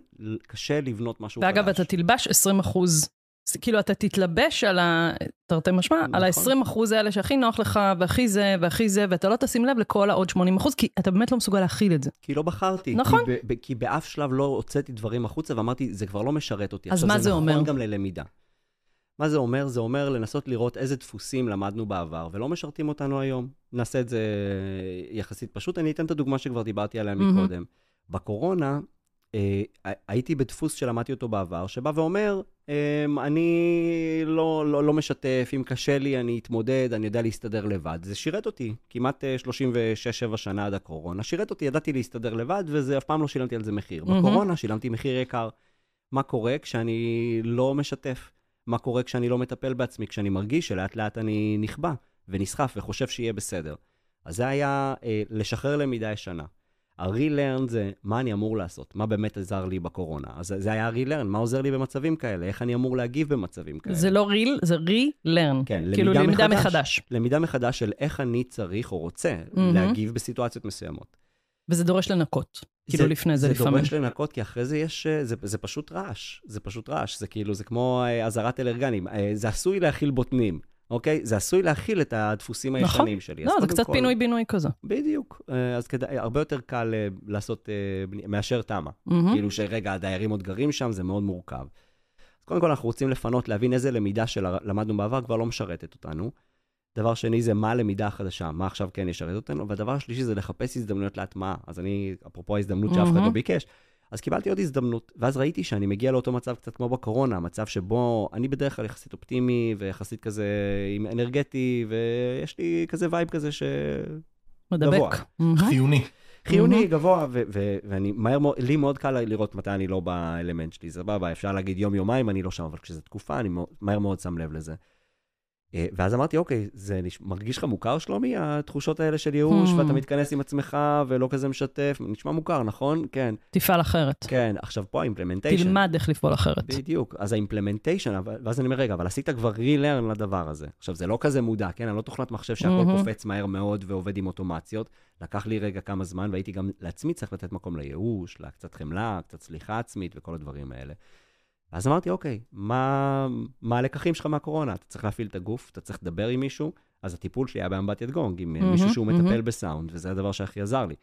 קשה לבנות משהו ואגב, חדש. אתה תלבש 20 אחוז, זה כאילו אתה תתלבש על ה... תרתי משמע, על נכון. ה-20 אחוז האלה שהכי נוח לך, והכי זה, והכי זה, ואתה לא תשים לב לכל העוד 80 אחוז, כי אתה באמת לא מסוגל להכיל את זה. כי לא בחרתי. נכון. כי, ב, ב, כי באף שלב לא הוצאתי דברים החוצה ואמרתי, זה כבר לא משרת אותי. אז מה זה נכון אומר? גם ללמידה. מה זה אומר? זה אומר לנסות לראות איזה דפוסים למדנו בעבר ולא משרתים אותנו היום. נעשה את זה יחסית פשוט. אני אתן את הדוגמה שכבר דיברתי עליה מהמם. מקודם. בקורונה, אה, הייתי בדפוס שלמדתי אותו בעבר, שבא ואומר, אה, אני לא, לא, לא משתף, אם קשה לי, אני אתמודד, אני יודע להסתדר לבד. זה שירת אותי, כמעט אה, 36-7 שנה עד הקורונה. שירת אותי, ידעתי להסתדר לבד, וזה אף פעם לא שילמתי על זה מחיר. מהמם. בקורונה שילמתי מחיר יקר. מה קורה כשאני לא משתף? מה קורה כשאני לא מטפל בעצמי, כשאני מרגיש שלאט לאט אני נכבה ונסחף וחושב שיהיה בסדר. אז זה היה אה, לשחרר למידה ישנה. ה-relearn זה מה אני אמור לעשות, מה באמת עזר לי בקורונה. אז זה היה ה-relearn, מה עוזר לי במצבים כאלה, איך אני אמור להגיב במצבים כאלה. זה לא real, זה re-learn. כן, כאילו למידה למידה מחדש. מחדש. למידה מחדש של איך אני צריך או רוצה מהמם. להגיב בסיטואציות מסוימות. וזה דורש לנקות. כאילו לפני זה זה לפעמים. דורש לנקות, כי אחרי זה יש, אה, זה, זה פשוט רעש. זה פשוט רעש. זה כאילו, זה כמו אה, אזהרת אלרגנים. אה, זה עשוי להכיל בוטנים, אוקיי? זה עשוי להכיל את הדפוסים נכון. הישנים שלי. לא, זה קצת כל- פינוי-בינוי כזה. בדיוק. אז כדאי, הרבה יותר קל לעשות, מאשר תמ"א. מהמם. כאילו שרגע, הדיירים עוד גרים שם, זה מאוד מורכב. אז קודם כל, אנחנו רוצים לפנות, להבין איזה למידה שלמדנו בעבר כבר לא משרתת אותנו. דבר שני זה מה הלמידה החדשה, מה עכשיו כן ישרת אותנו, והדבר השלישי זה לחפש הזדמנויות להטמעה. אז אני, אפרופו ההזדמנות שאף אחד. לא ביקש, אז קיבלתי עוד הזדמנות, ואז ראיתי שאני מגיע לאותו מצב קצת כמו בקורונה, מצב שבו אני בדרך כלל יחסית אופטימי ויחסית כזה עם אנרגטי, ויש לי כזה vibe כזה ש... גבוה. מדבק. מהמם. חיוני. חיוני. גבוה, ואני מהר מאוד, לי מאוד קל לראות מתי אני לא באלמנט שלי, סבבה, אפשר להגיד יום-יומיים אני לא שם, אבל כשזו תקופה, אני מהר מאוד שם לב לזה. אה, ואז אמרתי, אוקיי, זה מרגיש לך מוכר, שלומי, התחושות האלה של ייאוש, Hmm. ואתה מתכנס עם עצמך ולא כזה משתף, נשמע מוכר, נכון? כן, תפעל אחרת. כן. עכשיו פה האימפלמנטיישן. תלמד איך לפעול אחרת. בדיוק, אז האימפלמנטיישן, ואז אני אומר, רגע, אבל עשית כבר re-learn לדבר הזה. עכשיו, זה לא כזה מודע, כן? אני לא תוכנת מחשב שהכל מהמם. קופץ מהר מאוד ועובד עם אוטומציות. לקח לי רגע כמה זמן, והייתי גם לעצמי צריך לתת מקום לייאוש, לקצת חמלה, קצת סליחה עצמית וכל הדברים האלה. אז אמרתי, אוקיי, מה, מה הלקחים שלך מהקורונה? אתה צריך להפעיל את הגוף, אתה צריך לדבר עם מישהו, אז הטיפול שלי היה באמבטיית גונג, עם מהמם, מישהו שהוא מטפל מהמם. בסאונד, וזה הדבר שהכי עזר לי.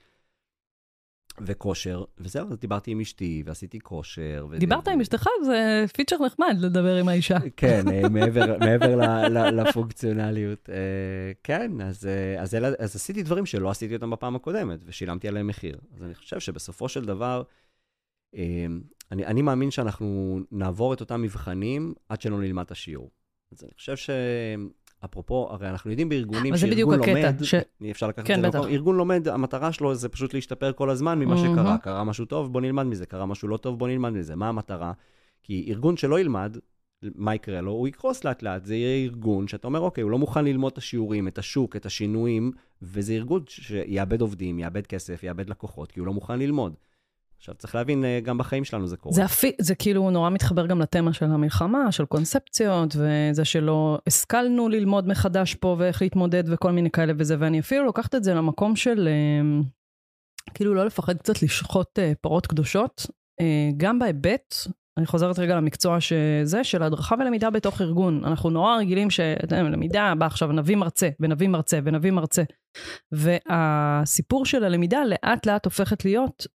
וכושר, וזהו, אז דיברתי עם אשתי, ועשיתי כושר. ו- דיברת ו- עם אשתך, זה פיצ'ר נחמד לדבר עם האישה. כן, אה, מעבר, מעבר ל, ל, לפונקציונליות. אה, כן, אז, אה, אז, אלה, אז עשיתי דברים שלא עשיתי אותם בפעם הקודמת, ושילמתי עליהם מחיר. אז אני חושב שבסופו של דבר, אה, אני, אני מאמין שאנחנו נעבור את אותם מבחנים עד שלא נלמד את השיעור. אז אני חושב ש... אפרופו, הרי אנחנו יודעים בארגונים שארגון לומד, ש- אפשר לקחת כן, את זה בטח. למקום, ארגון לומד, המטרה שלו זה פשוט להשתפר כל הזמן ממה מהמם. שקרה. קרה משהו טוב, בוא נלמד מזה, קרה משהו לא טוב, בוא נלמד מזה. מה המטרה? כי ארגון שלא ילמד, מה יקרה לו? הוא יקרוס לאט לאט. זה יהיה ארגון שאתה אומר, אוקיי, הוא לא מוכן ללמוד את השיעורים, את השוק, את השינויים, וזה ארגון שיאבד עובדים, יאבד כסף, יאבד לקוחות, כי הוא לא מוכן ללמוד. עכשיו, צריך להבין, אה, גם בחיים שלנו זה קורה. זה, אפי, זה כאילו נורא מתחבר גם לתמה של המלחמה, של קונספציות, וזה שלא השכלנו ללמוד מחדש פה ואיך להתמודד וכל מיני כאלה וזה, ואני אפילו לוקחת את זה למקום של אה, כאילו לא לפחד קצת לשחוט אה, פרות קדושות, גם בהיבט, אני חוזרת רגע למקצוע שזה, של הדרכה ולמידה בתוך ארגון. אנחנו נורא רגילים שלמידה, בא עכשיו נביא מרצה, ונביא מרצה, ונביא מרצה. והסיפור של הלמידה לאט לאט הופכת להיות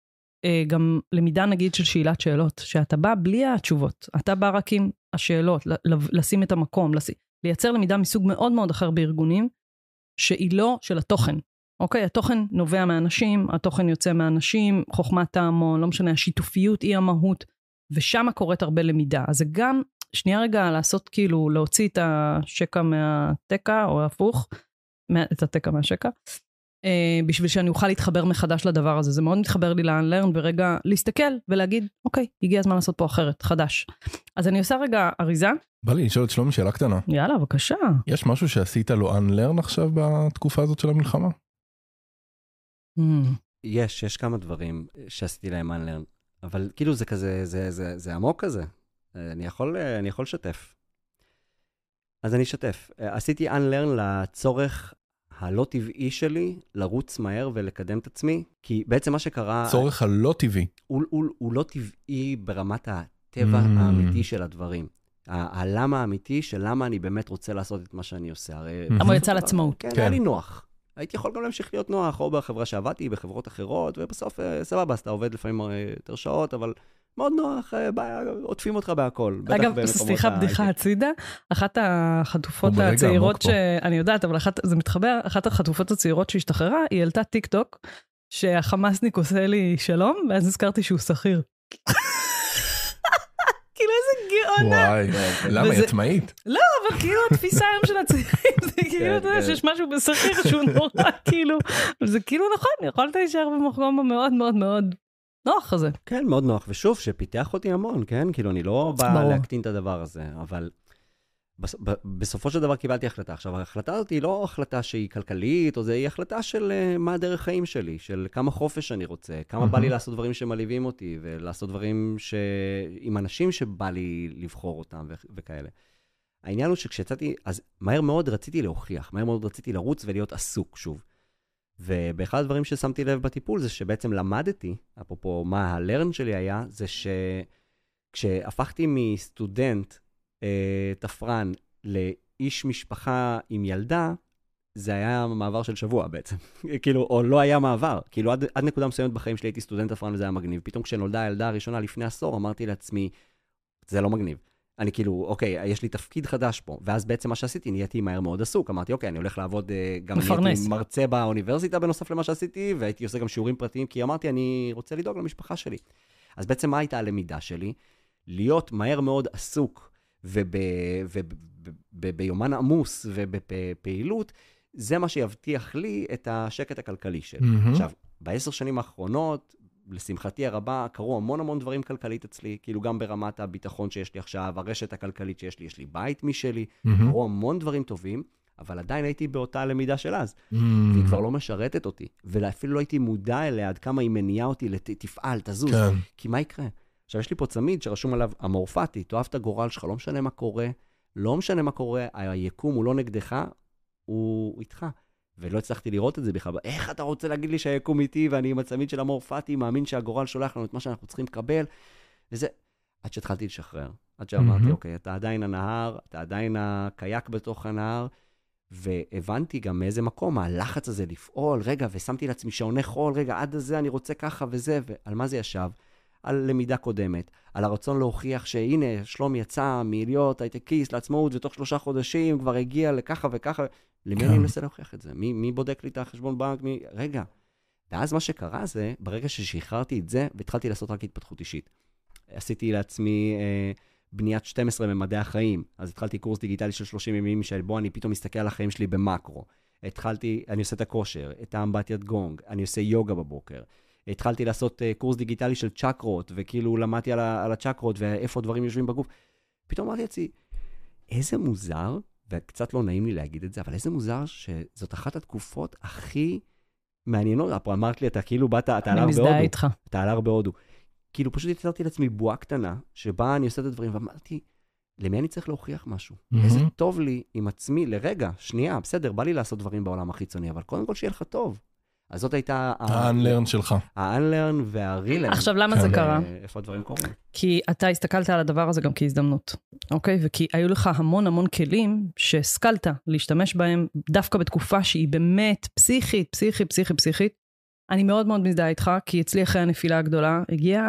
גם למידה נגיד של שאלת שאלות, שאתה בא בלי התשובות, אתה בא רק עם השאלות, לשים את המקום, לש... לייצר למידה מסוג מאוד מאוד אחר בארגונים, שהיא לא של התוכן. אוקיי, התוכן נובע מאנשים, התוכן יוצא מאנשים, חוכמת ההמון, לא משנה, השיתופיות היא המהות, ושם קורית הרבה למידה. אז זה גם, שנייה רגע, לעשות כאילו, להוציא את השקע מהתקע, או הפוך, את התקע מהשקע, אה, בשביל שאני אוכל להתחבר מחדש לדבר הזה. זה מאוד מתחבר לי ל-unlearn, ורגע להסתכל ולהגיד, אוקיי, הגיע הזמן לעשות פה אחרת, חדש. אז אני עושה רגע אריזה, בא לי לשאול את שלומי שאלה קטנה. יאללה, בבקשה. יש משהו שעשית לו unlearn עכשיו בתקופה הזאת של המלחמה? Mm. יש, יש כמה דברים שעשיתי להם unlearn, אבל כאילו זה כזה, זה, זה, זה עמוק כזה. אה, אני יכול, אה, אני יכול לשתף. אז אני אשתף. אה, עשיתי unlearn לצורך הלא טבעי שלי לרוץ מהר ולקדם את עצמי, כי בעצם מה שקרה, צורך הלא טבעי. הוא, הוא, הוא לא טבעי ברמת הטבע Mm. האמיתי של הדברים. הלמה האמיתי של למה אני באמת רוצה לעשות את מה שאני עושה. הרי... למה הוא יצא לעצמאות. כן, כן. היה לי נוח. הייתי יכול גם להמשיך להיות נוח, או בחברה שעבדתי, בחברות אחרות, ובסוף, אה, סבבה, אז אתה עובד לפעמים אה, יותר שעות, אבל מאוד נוח, אה, בא- עוטפים אותך בהכל. אגב, סליחה. בדיחה הצידה. אחת החטופות הצעירות. ש... אני יודעת, אבל אחת, זה מתחבר, אחת החטופות הצעירות שהשתחררה, היא העלתה טיק טוק, שהחמאסניק עושה לי שלום, ואז נזכרתי שהוא שכיר. כאילו איזה גאונה. וואי, למה? היא עצמאית? אבל כאילו התפיסה היום של הצעירים, זה כאילו, אתה יודע, כן. שיש משהו בשכיר שהוא נורא, כאילו, זה כאילו נכון, יכולת להישאר במקום המאוד מאוד מאוד נוח הזה. כן, מאוד נוח. ושוב, שפיתח אותי המון, כן? כאילו, אני לא בא ברור. להקטין את הדבר הזה, אבל בס- ב- בסופו של דבר קיבלתי החלטה. עכשיו, ההחלטה הזאת היא לא החלטה שהיא כלכלית, או זה, היא החלטה של uh, מה הדרך חיים שלי, של כמה חופש אני רוצה, כמה בא לי. לעשות דברים שמלהיבים אותי, ולעשות דברים ש... עם אנשים שבא לי לבחור אותם ו- וכאלה. העניין הוא שכשיצאתי, אז מהר מאוד רציתי להוכיח, מהר מאוד רציתי לרוץ ולהיות עסוק שוב. ובאחד הדברים ששמתי לב בטיפול זה שבעצם למדתי, אפרופו מה הלרן שלי היה, זה שכשהפכתי מסטודנט אה, תפרן לאיש משפחה עם ילדה, זה היה מעבר של שבוע בעצם. כאילו, או לא היה מעבר. כאילו, עד, עד נקודה מסוימת בחיים שלי הייתי סטודנט תפרן וזה היה מגניב. פתאום כשנולדה הילדה הראשונה לפני עשור, אמרתי לעצמי, זה לא מגניב. אני כאילו, אוקיי, יש לי תפקיד חדש פה. ואז בעצם מה שעשיתי, נהייתי מהר מאוד עסוק. אמרתי, אוקיי, אני הולך לעבוד, אה, גם מפרנס. נהייתי מרצה באוניברסיטה בנוסף למה שעשיתי, והייתי עושה גם שיעורים פרטיים, כי אמרתי, אני רוצה לדאוג למשפחה שלי. אז בעצם מה הייתה הלמידה שלי? להיות מהר מאוד עסוק וביומן עמוס ובפעילות, זה מה שיבטיח לי את השקט הכלכלי שלי. מהמם. עכשיו, בעשר שנים האחרונות, לשמחתי הרבה, קרו המון המון דברים כלכלית אצלי, כאילו גם ברמת הביטחון שיש לי עכשיו, הרשת הכלכלית שיש לי, יש לי בית משלי, מהמם. קרו המון דברים טובים, אבל עדיין הייתי באותה למידה של אז, מהמם. והיא כבר לא משרתת אותי, ואפילו לא הייתי מודע אליה עד כמה היא מניעה אותי, לת... תפעל, תזוז, כן. כי מה יקרה? עכשיו, יש לי פה צמיד שרשום עליו אמורפטי, תאהב את הגורל שלך, לא משנה מה קורה, לא משנה מה קורה, היקום הוא לא נגדך, הוא איתך. ולא הצלחתי לראות את זה בכלל. איך אתה רוצה להגיד לי שהיקום איתי ואני עם הצמיד של אמורפטי, מאמין שהגורל שולח לנו את מה שאנחנו צריכים לקבל? וזה... עד שהתחלתי לשחרר. עד שאמרתי, מהמם. אוקיי, אתה עדיין הנהר, אתה עדיין הקייק בתוך הנהר, והבנתי גם מאיזה מקום הלחץ הזה לפעול, רגע, ושמתי לעצמי שעוני חול, רגע, עד הזה אני רוצה ככה וזה, ועל מה זה ישב? על למידה קודמת, על הרצון להוכיח שהנה, שלומי יצא מלהיות הייטקיסט לעצמאות, ותוך שלושה חודשים כבר הגיע לככה וככה. למי כן. אני מנסה להוכיח את זה? מי, מי בודק לי את החשבון בנק? מי... רגע. ואז מה שקרה זה, ברגע ששחררתי את זה, והתחלתי לעשות רק התפתחות אישית. עשיתי לעצמי אה, בניית 12 ממדעי החיים. אז התחלתי קורס דיגיטלי של 30 ימים, שבו אני פתאום מסתכל על החיים שלי במקרו. התחלתי, אני עושה את הכושר, את האמבטיית גונג, אני עושה יוגה בבוקר. התחלתי לעשות uh, קורס דיגיטלי של צ'קרות, וכאילו למדתי על, ה- על הצ'קרות ואיפה דברים יושבים בגוף. פתאום אמרתי לעצמי, איזה מוזר, וקצת לא נעים לי להגיד את זה, אבל איזה מוזר שזאת אחת התקופות הכי מעניינות. אמרת לי, אתה כאילו באת, אתה על אני הר מזדהה בהודו. איתך. אתה על הר בהודו. כאילו, פשוט יצרתי לעצמי בועה קטנה, שבה אני עושה את הדברים, ואמרתי, למי אני צריך להוכיח משהו? מהמם. איזה טוב לי עם עצמי לרגע, שנייה, בסדר, בא לי לעשות דברים בעולם החיצוני, אבל קודם כל שיהיה לך טוב. אז זאת הייתה... ה-unlearn שלך. ה-unlearn וה-relearn. עכשיו, למה כן. זה קרה? איפה הדברים קורים? כי אתה הסתכלת על הדבר הזה גם כהזדמנות, אוקיי? וכי היו לך המון המון כלים שהשכלת להשתמש בהם דווקא בתקופה שהיא באמת פסיכית, פסיכית, פסיכית, פסיכית. אני מאוד מאוד מזדהה איתך, כי אצלי אחרי הנפילה הגדולה הגיע,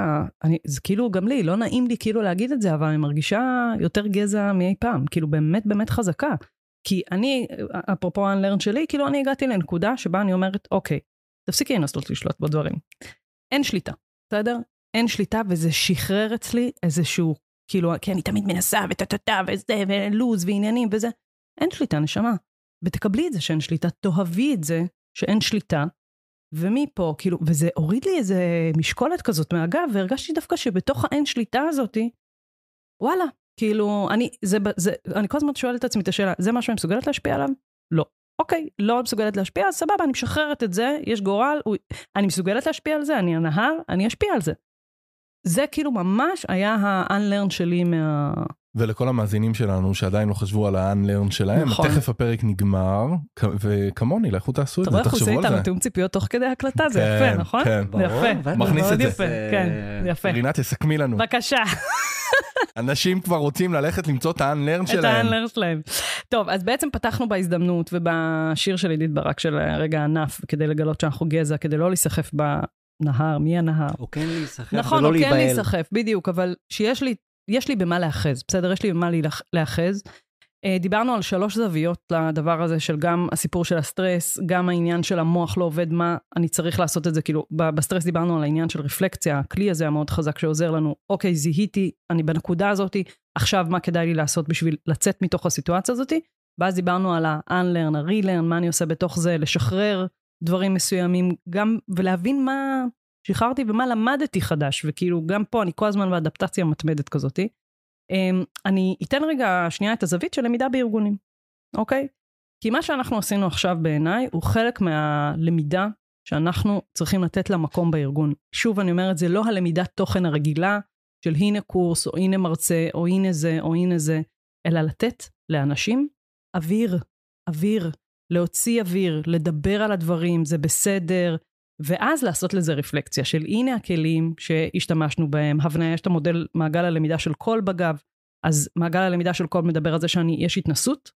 אני, זה כאילו גם לי, לא נעים לי כאילו להגיד את זה, אבל אני מרגישה יותר גזע מאי פעם, כאילו באמת באמת חזקה. כי אני, אפרופו ה-unlearn שלי, כאילו אני הגעתי לנקודה שבה אני אומרת, אוקיי, תפסיקי לנסות לשלוט בדברים. אין שליטה, בסדר? אין שליטה, וזה שחרר אצלי איזשהו, כאילו, כי אני תמיד מנסה, וטה-טה-טה, וזה, ולוז, ועניינים, וזה. אין שליטה, נשמה. ותקבלי את זה שאין שליטה, תאהבי את זה שאין שליטה, ומפה, כאילו, וזה הוריד לי איזה משקולת כזאת מהגב, והרגשתי דווקא שבתוך האין שליטה הזאתי, וואלה, כאילו, אני, זה, זה, אני כל הזמן שואלת את עצמי את השאלה, זה משהו שאני מסוגלת להשפיע עליו? לא. אוקיי, לא מסוגלת להשפיע, אז סבבה, אני משחררת את זה, יש גורל, הוא, אני מסוגלת להשפיע על זה, אני הנהר, אני אשפיע על זה. זה כאילו ממש היה ה-unlearn שלי מה... ולכל המאזינים שלנו שעדיין לא חשבו על ה-unlearn שלהם, נכון. תכף הפרק נגמר, וכמוני, לכו תעשו את אתה זה, רואה איך הוא עושה תחשבו על איתנו זה. תיאום ציפיות תוך כדי הקלטה, זה כן, יפה, נכון? כן. ברור, יפה, בטח. מכניס את זה. יפה, כן, זה יפה. רינת, תסכמי לנו. בבקשה, אנשים כבר רוצים ללכת למצוא את ה-unlearn את שלהם. ה-unlearn שלהם. טוב, אז בעצם פתחנו בהזדמנות ובשיר של עידית ברק של רגע ענף, כדי לגלות שאנחנו גזע, כדי לא להיסחף בנהר, מי הנהר? או כן להיסחף נכון, ולא או כן להיבהל. להיסחף, בדיוק, אבל שיש לי, יש לי במה להאחז, בסדר? יש לי במה להאחז. אה, דיברנו על שלוש זוויות לדבר הזה של גם הסיפור של הסטרס, גם העניין של המוח לא עובד, מה אני צריך לעשות את זה, כאילו, בסטרס דיברנו על העניין של רפלקציה, הכלי הזה המאוד חזק שעוזר לנו, אוקיי, זיהיתי, אני בנקודה הזאתי, עכשיו מה כדאי לי לעשות בשביל לצאת מתוך הסיטואציה הזאתי, ואז דיברנו על ה-unlearn, ה-relearn, מה אני עושה בתוך זה, לשחרר דברים מסוימים, גם, ולהבין מה שחררתי ומה למדתי חדש, וכאילו, גם פה אני כל הזמן באדפטציה מתמדת כזאתי. אמ, אני אתן רגע שנייה את הזווית של למידה בארגונים, אוקיי? כי מה שאנחנו עשינו עכשיו בעיניי הוא חלק מהלמידה שאנחנו צריכים לתת לה מקום בארגון. שוב, אני אומרת, זה לא הלמידת תוכן הרגילה של הנה קורס, או הנה מרצה, או הנה זה, או הנה זה, אלא לתת לאנשים אוויר, אוויר, להוציא אוויר, לדבר על הדברים, זה בסדר, ואז לעשות לזה רפלקציה של הנה הכלים שהשתמשנו בהם, הבניה, יש את המודל מעגל הלמידה של קולב, אז מעגל הלמידה של קולב מדבר על זה שיש התנסות,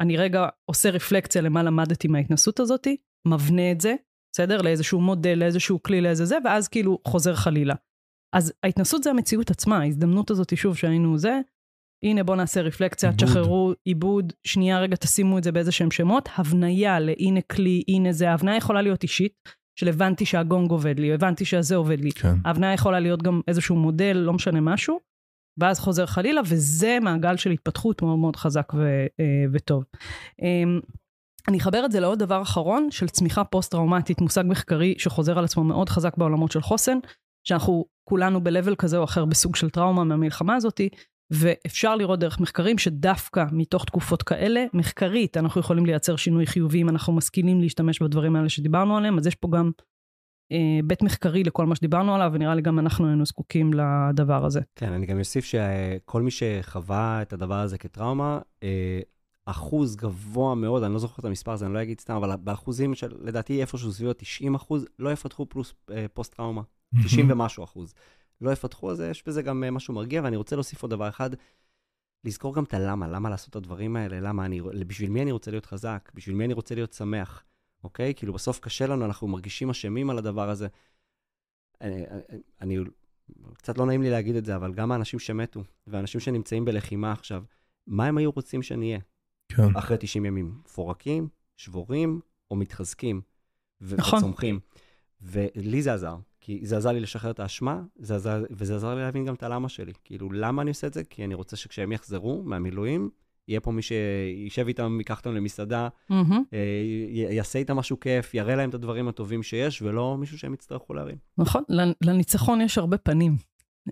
אני רגע עושה רפלקציה למה למדתי מההתנסות הזאתי, מבנה את זה, בסדר? לאיזשהו מודל, לאיזשהו כלי, לאיזה זה, ואז כאילו חוזר חלילה. אז ההתנסות זה המציאות עצמה, ההזדמנות הזאת, שוב, שהיינו זה, הנה בוא נעשה רפלקציה, עיבוד. תשחררו עיבוד, שנייה רגע תשימו את זה באיזה שהם שמות, הבניה להנה כלי, הנה זה, ההבניה יכולה להיות אישית, של הבנתי שהגונג עובד לי, הבנתי שהזה עובד לי. כן. ההבניה יכולה להיות גם איזשהו מודל, לא משנה משהו, ואז חוזר חלילה, וזה מעגל של התפתחות מאוד מאוד חזק ו, אה, וטוב. אמ, אני אחבר את זה לעוד דבר אחרון, של צמיחה פוסט-טראומטית, מושג מחקרי שחוזר על עצמו מאוד חזק בעולמות של חוסן, שאנחנו כולנו ב-level כזה או אחר בסוג של טראומה מהמלחמה הזאתי, ואפשר לראות דרך מחקרים שדווקא מתוך תקופות כאלה, מחקרית אנחנו יכולים לייצר שינוי חיובי אם אנחנו משכילים להשתמש בדברים האלה שדיברנו עליהם, אז יש פה גם אה, בית מחקרי לכל מה שדיברנו עליו, ונראה לי גם אנחנו היינו זקוקים לדבר הזה. כן, אני גם אוסיף שכל מי שחווה את הדבר הזה כטראומה, אה, אחוז גבוה מאוד, אני לא זוכר את המספר הזה, אני לא אגיד סתם, אבל באחוזים של, לדעתי איפשהו סביב ה-90 אחוז, לא יפתחו פלוס אה, פוסט-טראומה. 90 ומשהו אחוז. לא יפתחו, אז יש בזה גם אה, משהו מרגיע, ואני רוצה להוסיף עוד דבר אחד, לזכור גם את הלמה, למה לעשות את הדברים האלה, למה אני, בשביל מי אני רוצה להיות חזק, בשביל מי אני רוצה להיות שמח, אוקיי? כאילו, בסוף קשה לנו, אנחנו מרגישים אשמים על הדבר הזה. אני, אני, קצת לא נעים לי להגיד את זה, אבל גם האנשים שמתו, ואנשים שנמצאים בלחימה עכשיו, מה הם היו רוצים שאני אהיה? כן. אחרי 90 ימים, מפורקים, שבורים או מתחזקים נכון. וצומחים. ולי זה עזר, כי זה עזר לי לשחרר את האשמה, זה עזר, וזה עזר לי להבין גם את הלמה שלי. כאילו, למה אני עושה את זה? כי אני רוצה שכשהם יחזרו מהמילואים, יהיה פה מי שישב איתם, ייקח אותם למסעדה, י- יעשה איתם משהו כיף, יראה להם את הדברים הטובים שיש, ולא מישהו שהם יצטרכו להרים. נכון, לנ- לניצחון יש הרבה פנים.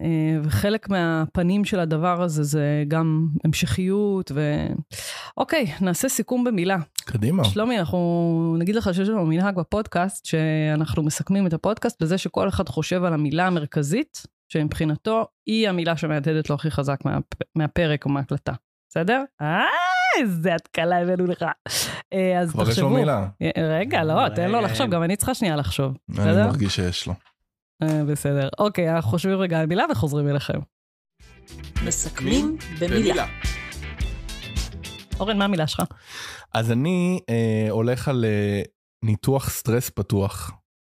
אה, וחלק מהפנים של הדבר הזה זה גם המשכיות ו... אוקיי, נעשה סיכום במילה. קדימה. שלומי, אנחנו נגיד לך שיש לנו מנהג בפודקאסט, שאנחנו מסכמים את הפודקאסט בזה שכל אחד חושב על המילה המרכזית, שמבחינתו היא המילה שמהדהדת לו הכי חזק מה, מהפרק או מההקלטה. בסדר? אה, איזה התקלה הבאנו לך. אה, אז כבר יש לו תחשבו. מילה. רגע, לא, תן לו. לחשוב, גם אני צריכה שנייה לחשוב. אני? מרגיש שיש לו. אה, בסדר. אוקיי, אנחנו חושבים רגע על מילה וחוזרים אליכם. מסכמים במילה. אורן, מה המילה שלך? אז אני אה, הולך על אה, ניתוח סטרס פתוח.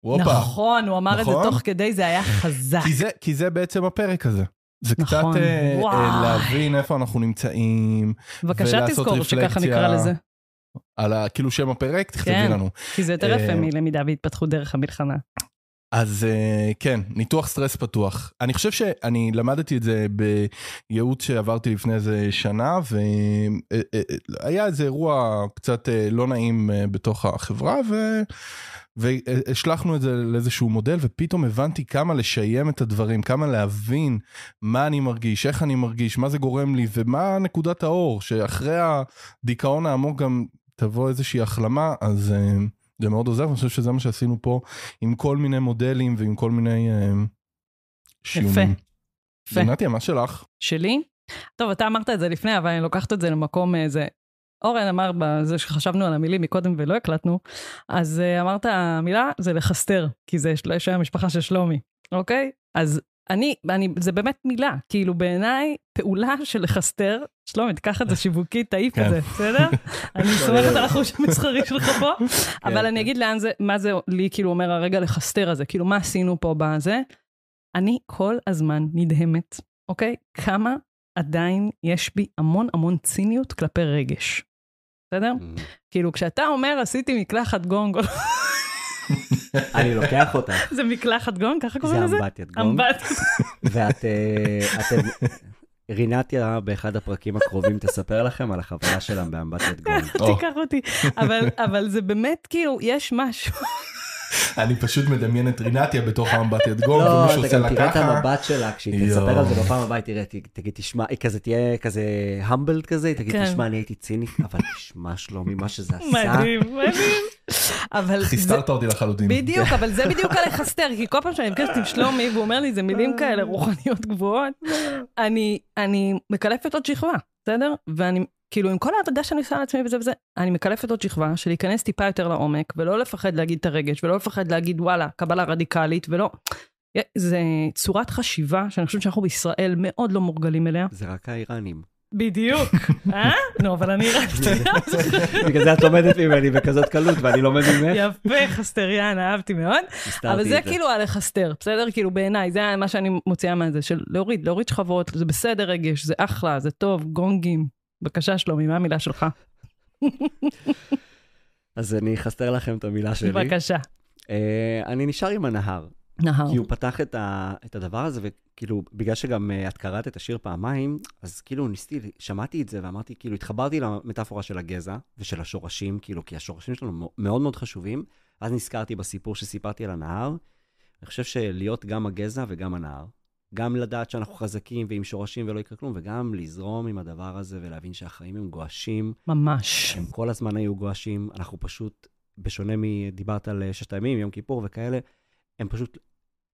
הופה. נכון, הוא אמר את נכון? זה תוך כדי, זה היה חזק. כי זה, כי זה בעצם הפרק הזה. זה נכון. קצת אה. אה, להבין איפה אנחנו נמצאים, בבקשה תזכור שככה רפלקציה. נקרא לזה. על ה, כאילו שם הפרק, תכתבי כן. לנו. כי זה יותר יפה אה, מלמידה והתפתחות דרך המלחמה. אז אה, כן, ניתוח סטרס פתוח. אני חושב שאני למדתי את זה בייעוץ שעברתי לפני איזה שנה, והיה איזה אירוע קצת אה, לא נעים אה, בתוך החברה, ו... והשלכנו את זה לאיזשהו מודל, ופתאום הבנתי כמה לשיים את הדברים, כמה להבין מה אני מרגיש, איך אני מרגיש, מה זה גורם לי, ומה נקודת האור, שאחרי הדיכאון העמוק גם תבוא איזושהי החלמה, אז אה, זה מאוד עוזר, ואני חושב שזה מה שעשינו פה עם כל מיני מודלים ועם כל מיני אה, שיעורים. יפה. נתיה, מה שלך? שלי? טוב, אתה אמרת את זה לפני, אבל אני לוקחת את זה למקום איזה... אורן אמר בזה שחשבנו על המילים מקודם ולא הקלטנו, אז uh, אמרת המילה זה לחסטר, כי זה יש המשפחה של שלומי, אוקיי? אז אני, אני, זה באמת מילה, כאילו בעיניי פעולה של לחסטר, שלומי, תקח את זה שיווקית, תעיף כן. את זה, בסדר? אני סומכת על החוש המסחרי שלך פה, אבל כן. אני אגיד לאן זה, מה זה לי כאילו אומר הרגע לחסטר הזה, כאילו מה עשינו פה בזה? אני כל הזמן נדהמת, אוקיי? כמה עדיין יש בי המון המון ציניות כלפי רגש. בסדר? Mm. כאילו, כשאתה אומר, עשיתי מקלחת גונג, אני לוקח אותך. זה מקלחת גונג, ככה זה קוראים לזה? אמבטיית גונג. אמבט. ואת, אה, רינתיה באחד הפרקים הקרובים תספר לכם על החוויה שלה באמבטיית. או. תיקח אותי. אבל זה באמת, כאילו, יש משהו. אני פשוט מדמיין את רינתיה בתוך האמבטיית גונג, לא, ומישהו אתה עושה גם לה תראה את ככה. המבט שלה, כשהיא. תספר על זה בפעם הבאה, תראה, ת- תגיד, תשמע, היא כזה תהיה כזה המבלד כזה, היא תגיד, כן. תשמע, אני הייתי צינית, אבל תשמע, שלומי, מה שזה עשה. מדהים, מדהים. חיסרת אותי לחלוטין. בדיוק, אבל זה בדיוק על לחסטר, כי כל פעם שאני נפגשת עם שלומי, והוא אומר לי, זה מילים כאלה רוחניות גבוהות, אני, אני מקלפת עוד שכבה, בסדר? ואני, כאילו, עם כל העבודה שאני עושה על עצמי וזה וזה, אני מקלפת עוד שכבה של להיכנס טיפה יותר לעומק, ולא לפחד להגיד את הרגש, ולא לפחד להגיד, וואלה, קבלה רדיקלית, ולא... זה צורת חשיבה שאני חושבת שאנחנו בישראל מאוד לא מורגלים אליה. זה רק האיראנים. בדיוק. אה? נו, אבל אני רק... בגלל זה את לומדת ממני בכזאת קלות, ואני לומד ממך. יפה, חסטריאן, אהבתי מאוד. אבל זה כאילו על לחסטר, בסדר? כאילו בעיניי, זה מה שאני מוציאה מהזה, של להוריד, להוריד שכבות, זה בסדר רגש, זה אחלה, זה טוב, גונגים. בבקשה, שלומי, מה המילה שלך? אז אני אחסתר לכם את המילה שלי. בבקשה. אה, אני נשאר עם הנהר. נהר. כי הוא פתח את, ה, את הדבר הזה, וכאילו, בגלל שגם uh, את קראת את השיר פעמיים, אז כאילו ניסיתי, שמעתי את זה ואמרתי, כאילו, התחברתי למטאפורה של הגזע ושל השורשים, כאילו, כי השורשים שלנו מאוד מאוד חשובים. אז נזכרתי בסיפור שסיפרתי על הנהר. אני חושב שלהיות גם הגזע וגם הנהר. גם לדעת שאנחנו חזקים ועם שורשים ולא יקרה כלום, וגם לזרום עם הדבר הזה ולהבין שהחיים הם גועשים. ממש. הם כל הזמן היו גועשים, אנחנו פשוט, בשונה מדיברת על ששת הימים, יום כיפור וכאלה, הם פשוט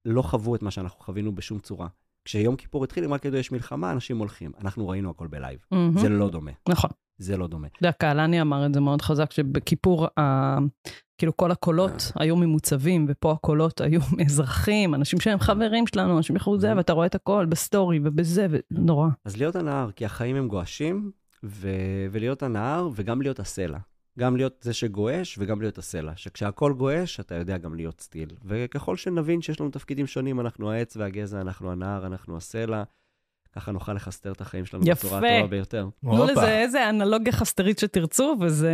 לא חוו את מה שאנחנו חווינו בשום צורה. כשיום כיפור התחיל, אם רק ידעו יש מלחמה, אנשים הולכים. אנחנו ראינו הכל בלייב. מהמם. זה לא דומה. נכון. זה לא דומה. אתה יודע, קהלני אמר את זה מאוד חזק, שבכיפור, ה- כאילו כל הקולות היו ממוצבים, ופה הקולות היו מאזרחים, אנשים שהם חברים שלנו, אנשים יכולו זה, ואתה רואה את הכל ב story ובזה, ונורא. אז להיות הנהר, כי החיים הם גועשים, ו... ולהיות הנהר וגם להיות הסלע. גם להיות זה שגועש וגם להיות הסלע. שכשהכול גועש, אתה יודע גם להיות still. וככל שנבין שיש לנו תפקידים שונים, אנחנו העץ והגזע, אנחנו הנהר, אנחנו הסלע, ככה נוכל לחסטר את החיים שלנו יפה. בצורה הטובה ביותר. תנו הופה. לזה איזה אנלוגיה חסטרית שתרצו, וזה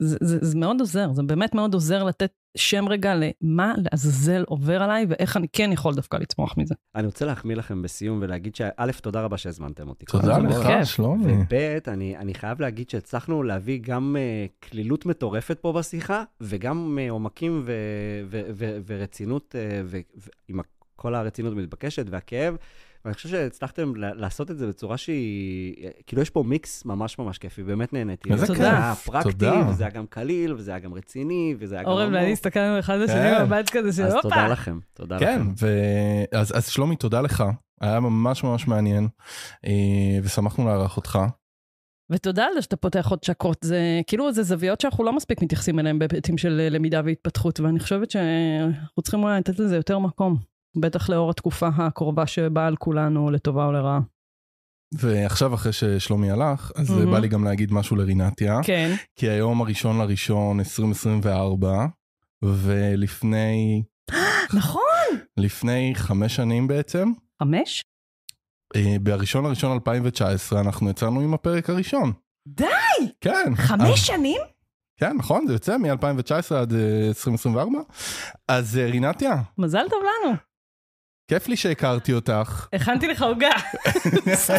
זה, זה, זה מאוד עוזר, זה באמת מאוד עוזר לתת שם רגע למה לעזאזל עובר עליי, ואיך אני כן יכול דווקא לצמוח מזה. אני רוצה להחמיא לכם בסיום ולהגיד שא', תודה רבה שהזמנתם אותי. תודה לך. שלומי. וב', אני, אני חייב להגיד שהצלחנו להביא גם uh, כלילות מטורפת פה בשיחה, וגם uh, עומקים ו, ו, ו, ורצינות, uh, ו, ועם כל הרצינות המתבקשת והכאב. ואני חושב שהצלחתם לעשות את זה בצורה שהיא, כאילו יש פה מיקס ממש ממש כיפי, באמת נהניתי. איזה זה כיף. היה פרקטי, תודה. וזה היה גם קליל, וזה היה גם רציני, וזה היה גם אורן. ואני הסתכלנו אחד לשני כן. במבט כזה של אז הופה. תודה לכם, תודה כן, לכם. ו... אז, אז שלומי, תודה לך. היה ממש ממש מעניין, אה, ושמחנו לארח אותך. ותודה על זה שאתה פותח עוד שקות, זה כאילו זה זוויות שאנחנו לא מספיק מתייחסים אליהן בהיבטים של אה, למידה והתפתחות, ואני חושבת שאנחנו צריכים אולי לתת לזה יותר מקום, בטח לאור התקופה הקרובה שבאה על כולנו, לטובה או לרעה. ועכשיו, אחרי ששלומי הלך, אז מהמם. בא לי גם להגיד משהו לרינתיה. כן, כי היום הראשון לראשון 2024, ולפני נכון, לפני חמש שנים בעצם, חמש? אה, בראשון לראשון 2019 אנחנו יצאנו עם הפרק הראשון. די! כן. אז- חמש שנים? כן, נכון, זה יוצא מ-2019 עד אה, 2024. אז אה, רינתיה, מזל טוב לנו. כיף לי שהכרתי אותך. הכנתי לך עוגה. סתם,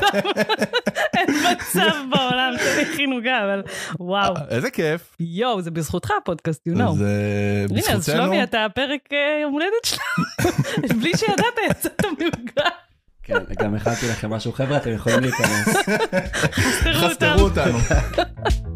אין מצב בעולם שתכין עוגה, אבל וואו. אה, איזה כיף. יואו, זה בזכותך הפודקאסט, you know. אז אה, הנה, אז בזכותנו. שלומי, אתה הפרק אה, יום הולדת שלנו. בלי שידעת, יצאת מעוגה. כן, גם הכנתי לכם משהו. חבר'ה, אתם יכולים להיכנס. חסתרו אותנו.